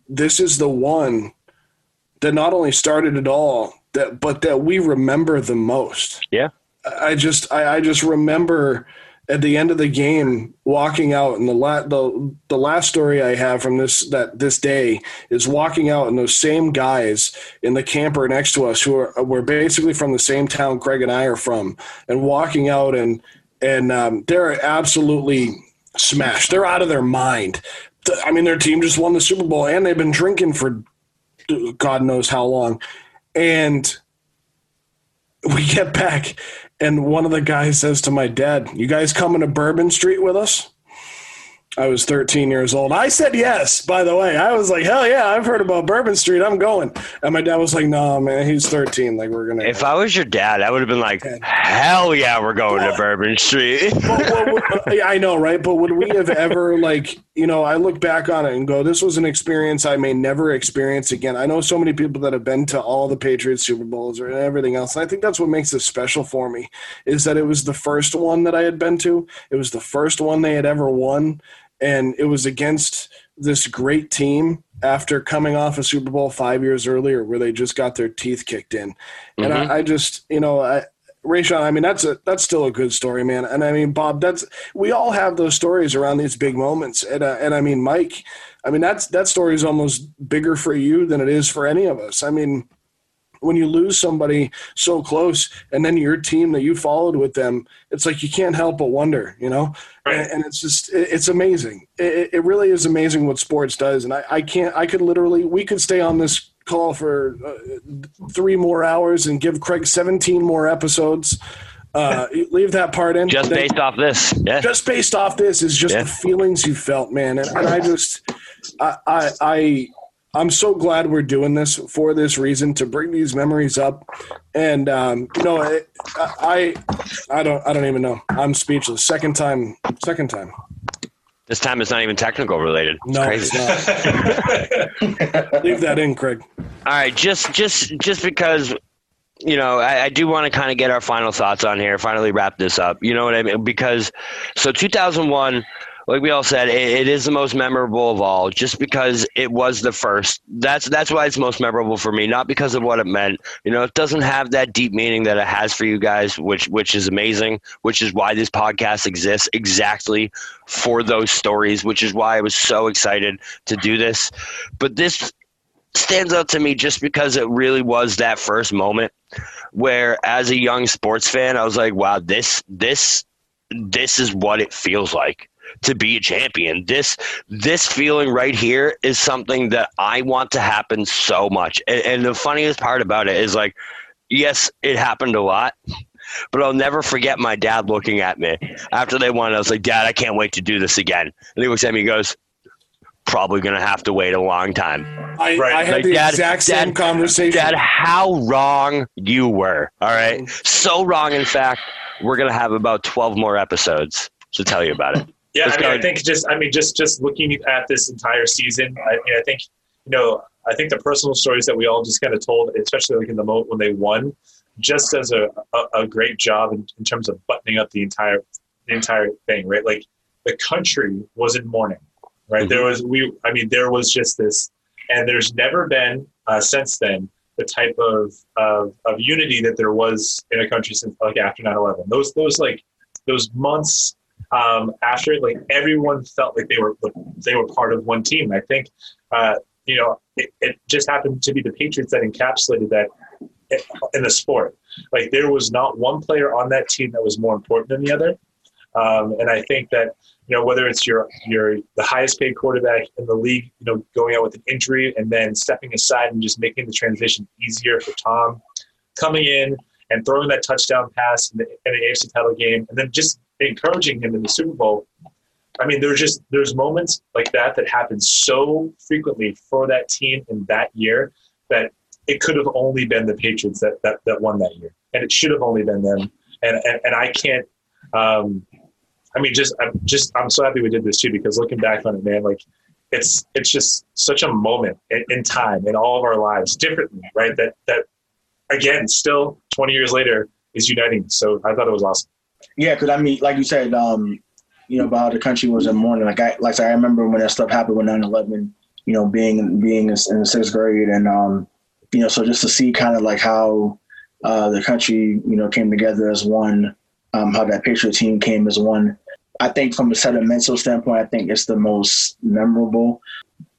this is the one that not only started it all, that but that we remember the most. Yeah, I just, I, I just remember at the end of the game walking out and the la- the the last story I have from this that this day is walking out and those same guys in the camper next to us who are were basically from the same town Craig and I are from and walking out and and um, they're absolutely smashed. They're out of their mind. I mean their team just won the Super Bowl and they've been drinking for God knows how long. And we get back and one of the guys says to my dad, You guys coming to Bourbon Street with us? I was 13 years old. I said yes, by the way. I was like, hell yeah, I've heard about Bourbon Street. I'm going. And my dad was like, no, man, he's 13. Like, we're going to. If I was your dad, I would have been like, hell yeah, we're going to Bourbon Street. I know, right? But would we have ever, like, you know, I look back on it and go, this was an experience I may never experience again. I know so many people that have been to all the Patriots Super Bowls or everything else. And I think that's what makes this special for me is that it was the first one that I had been to. It was the first one they had ever won and it was against this great team after coming off a Super Bowl five years earlier, where they just got their teeth kicked in. And mm-hmm. I, I, just, you know, I Rayshon, I mean that's a that's still a good story, man. And I mean, Bob, that's we all have those stories around these big moments. And uh, and I mean, Mike, I mean that's that story is almost bigger for you than it is for any of us. I mean, when you lose somebody so close, and then your team that you followed with them, it's like you can't help but wonder, you know. Right. And, and, it's just it, it's amazing. It, it, really is amazing what sports does. And I, I can't. I could literally we could stay on this call for uh, three more hours and give Craig 17 more episodes. Uh, leave that part in. Just based off this. Yeah. Just based off this is just yeah. the feelings you felt, man. And, and I just, I, I, I, I'm so glad we're doing this for this reason to bring these memories up. And um, you know, I, I, I don't, I don't even know. I'm speechless. Second time, second time. This time it's not even technical related. It's no, crazy. Leave that in, Craig. All right, just just just because you know, I, I do want to kind of get our final thoughts on here. Finally, wrap this up. You know what I mean? Because so 2001 like we all said, it, it is the most memorable of all, just because it was the first. That's that's why it's most memorable for me, not because of what it meant. You know, it doesn't have that deep meaning that it has for you guys, which which is amazing. Which is why this podcast exists exactly for those stories. Which is why I was so excited to do this. But this stands out to me just because it really was that first moment where, as a young sports fan, I was like, "Wow, this this." This is what it feels like to be a champion. This this feeling right here is something that I want to happen so much. And, and the funniest part about it is like, yes, it happened a lot. But I'll never forget my dad looking at me after they won. I was like, Dad, I can't wait to do this again. And he looks at me and goes, Probably going to have to wait a long time. I, right. I had like, the Dad, exact same Dad, conversation. Dad, how wrong you were. All right. Mm. So wrong, in fact, we're going to have about 12 more episodes to tell you about it. Yeah, I mean, I think just, I mean, just just looking at this entire season, I mean, I think, you know, I think the personal stories that we all just kind of told, especially like in the moment when they won, just does a, a, a great job in, in, terms of buttoning up the entire the entire thing, right? Like the country was in mourning, right? Mm-hmm. There was we, I mean, there was just this, and there's never been uh, since then the type of, of of unity that there was in a country since like after 9/11. Those those like those months um, after like everyone felt like they were they were part of one team. I think uh, you know it, it, just happened to be the Patriots that encapsulated that in the sport. Like there was not one player on that team that was more important than the other. Um, and I think that you know whether it's your your the highest paid quarterback in the league, you know, going out with an injury and then stepping aside and just making the transition easier for Tom, coming in and throwing that touchdown pass in the, in the AFC title game, and then just encouraging him in the Super Bowl. I mean, there's just there's moments like that that happen so frequently for that team in that year that it could have only been the Patriots that that, that won that year, and it should have only been them. And and, and I can't. Um, I mean, just I'm just I'm so happy we did this too because looking back on it, man, like it's it's just such a moment in, in time in all of our lives differently, right? That that again, still 20 years later is uniting. So I thought it was awesome. Yeah, because I mean, like you said, um, you know, about how the country was in mourning. Like I, like I remember when that stuff happened with 9/11. You know, being being in the sixth grade, and um, you know, so just to see kind of like how uh, the country, you know, came together as one, um, how that Patriot team came as one. I think from a sentimental standpoint, I think it's the most memorable.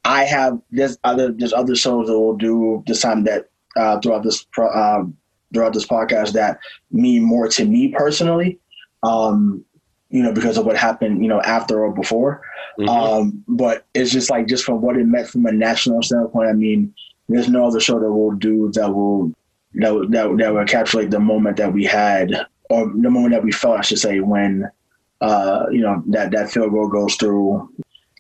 I have there's other there's other shows that we'll do this time that uh, throughout this uh, throughout this podcast that mean more to me personally um, you know, because of what happened, you know, after or before. Mm-hmm. Um, but it's just like just from what it meant from a national standpoint. I mean, there's no other show that will do that will that will, that, that will encapsulate the moment that we had or the moment that we felt, I should say, when uh, you know that that field goal goes through.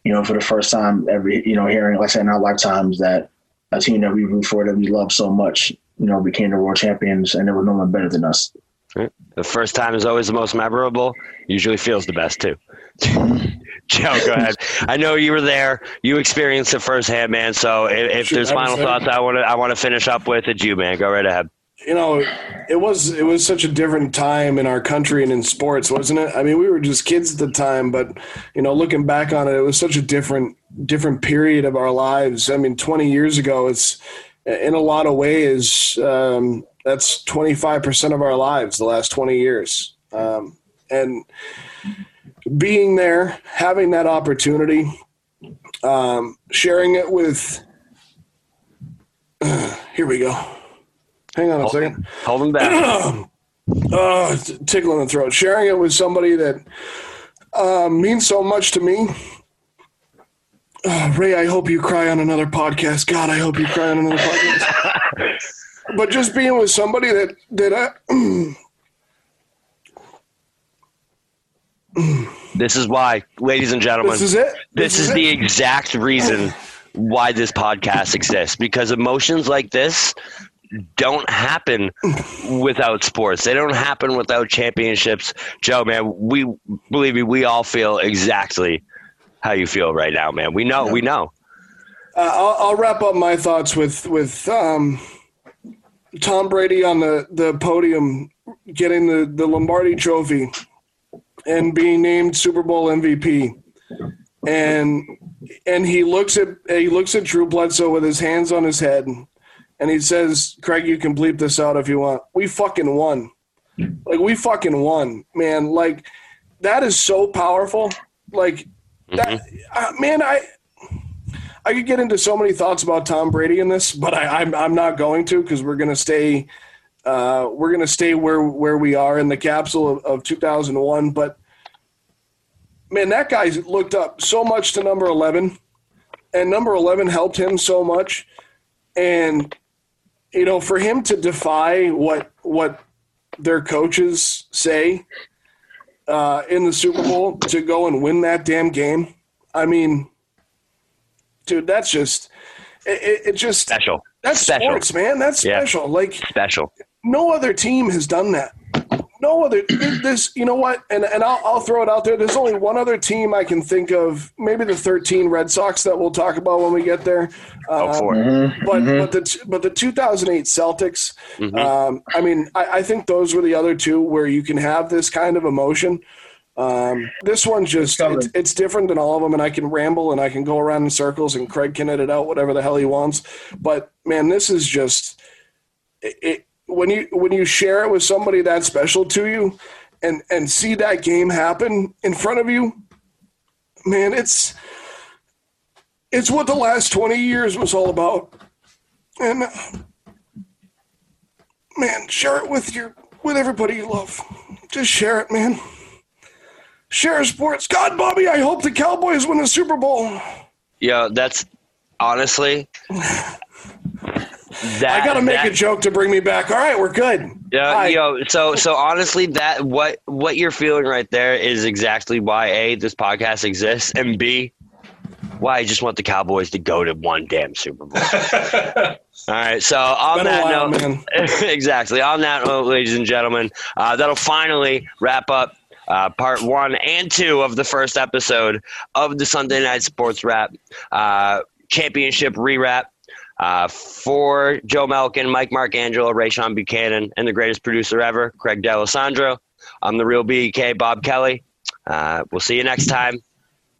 You know, for the first time, every you know, hearing like I said in our lifetimes that a team that we root for that we love so much, you know, became the world champions, and there was no one better than us. The first time is always the most memorable. Usually feels the best too. Joe, go ahead. I know you were there. You experienced it firsthand, man. So if, if there's final thoughts, I want to I want to finish up with it. You, man, go right ahead. You know, it was it was such a different time in our country and in sports, wasn't it? I mean, we were just kids at the time, but you know, looking back on it, it was such a different different period of our lives. I mean, 20 years ago, it's in a lot of ways, um, that's 25% of our lives the last 20 years. Um, and being there, having that opportunity, um, sharing it with, uh, here we go. Hang on a hold, second. Hold them back. uh, tickle in the throat. Sharing it with somebody that uh, means so much to me. Uh, Ray, I hope you cry on another podcast. God, I hope you cry on another podcast. but just being with somebody that that I. this is why, ladies and gentlemen. This is it. This, this is, is it. the exact reason why this podcast exists because emotions like this don't happen without sports. They don't happen without championships. Joe, man, we believe me, we all feel exactly how you feel right now, man. We know, yeah. we know. Uh, I'll, I'll, wrap up my thoughts with with um, Tom Brady on the, the podium getting the, the Lombardi Trophy and being named Super Bowl MVP, and and he looks at he looks at Drew Bledsoe with his hands on his head and he says, Craig, you can bleep this out if you want. We fucking won. Like, we fucking won, man. Like, that is so powerful. Like, that, mm-hmm. uh, man, I. I could get into so many thoughts about Tom Brady in this, but I, am I'm, I'm not going to because we're gonna stay uh, we're gonna stay where where we are in the capsule of, of 2001. But man, that guy looked up so much to number 11, and number 11 helped him so much. And you know, for him to defy what what their coaches say uh, in the Super Bowl to go and win that damn game, I mean, dude, that's just it, it just special. That's special. sports, man. That's special. Yeah. Like special. No other team has done that no other this you know what and and I'll, I'll throw it out there there's only one other team i can think of maybe the 13 red sox that we'll talk about when we get there oh, um, mm-hmm. but mm-hmm. but the but the 2008 celtics mm-hmm. um, i mean I, I, think those were the other two where you can have this kind of emotion um, this one just it's, it's, different than all of them and i can ramble and i can go around in circles and craig can edit out whatever the hell he wants. But man this is just it, it when you when you share it with somebody that special to you and and see that game happen in front of you man it's it's what the last 20 years was all about. And man share it with your with everybody you love. Just share it man share sports god bobby i hope the cowboys win the super bowl yeah that's honestly that, I got to make that, a joke to bring me back. All right, we're good. Yeah, yo. So, so honestly, that what what you're feeling right there is exactly why a this podcast exists, and b why I just want the Cowboys to go to one damn Super Bowl. All right. So on that while, note, exactly on that note, ladies and gentlemen, uh, that'll finally wrap up uh, part one and two of the first episode of the Sunday Night Sports Wrap uh, Championship Rewrap. Uh, for Joe Malkin, Mike Marcangelo, Rayshon Buchanan, and the greatest producer ever, Craig D'Alessandro. I'm the real BK, Bob Kelly. Uh, we'll see you next time.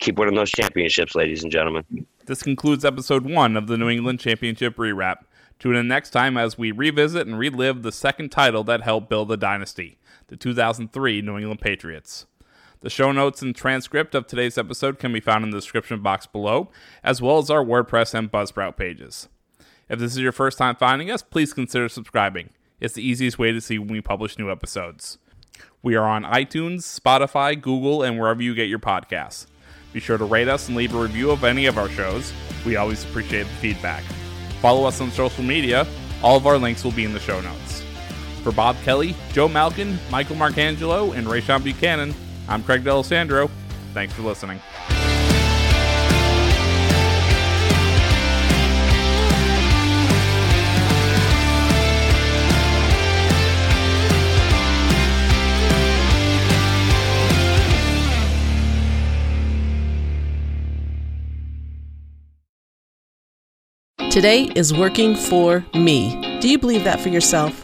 Keep winning those championships, ladies and gentlemen. This concludes episode one of the New England Championship Rewrap. Tune in next time as we revisit and relive the second title that helped build the dynasty, the 2003 New England Patriots. The show notes and transcript of today's episode can be found in the description box below, as well as our WordPress and Buzzsprout pages. If this is your first time finding us, please consider subscribing. It's the easiest way to see when we publish new episodes. We are on iTunes, Spotify, Google, and wherever you get your podcasts. Be sure to rate us and leave a review of any of our shows. We always appreciate the feedback. Follow us on social media. All of our links will be in the show notes. For Bob Kelly, Joe Malkin, Michael Marcangelo, and Rayshon Buchanan, I'm Craig D'Alessandro. Thanks for listening. Today is working for me. Do you believe that for yourself?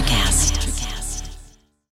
Electricast.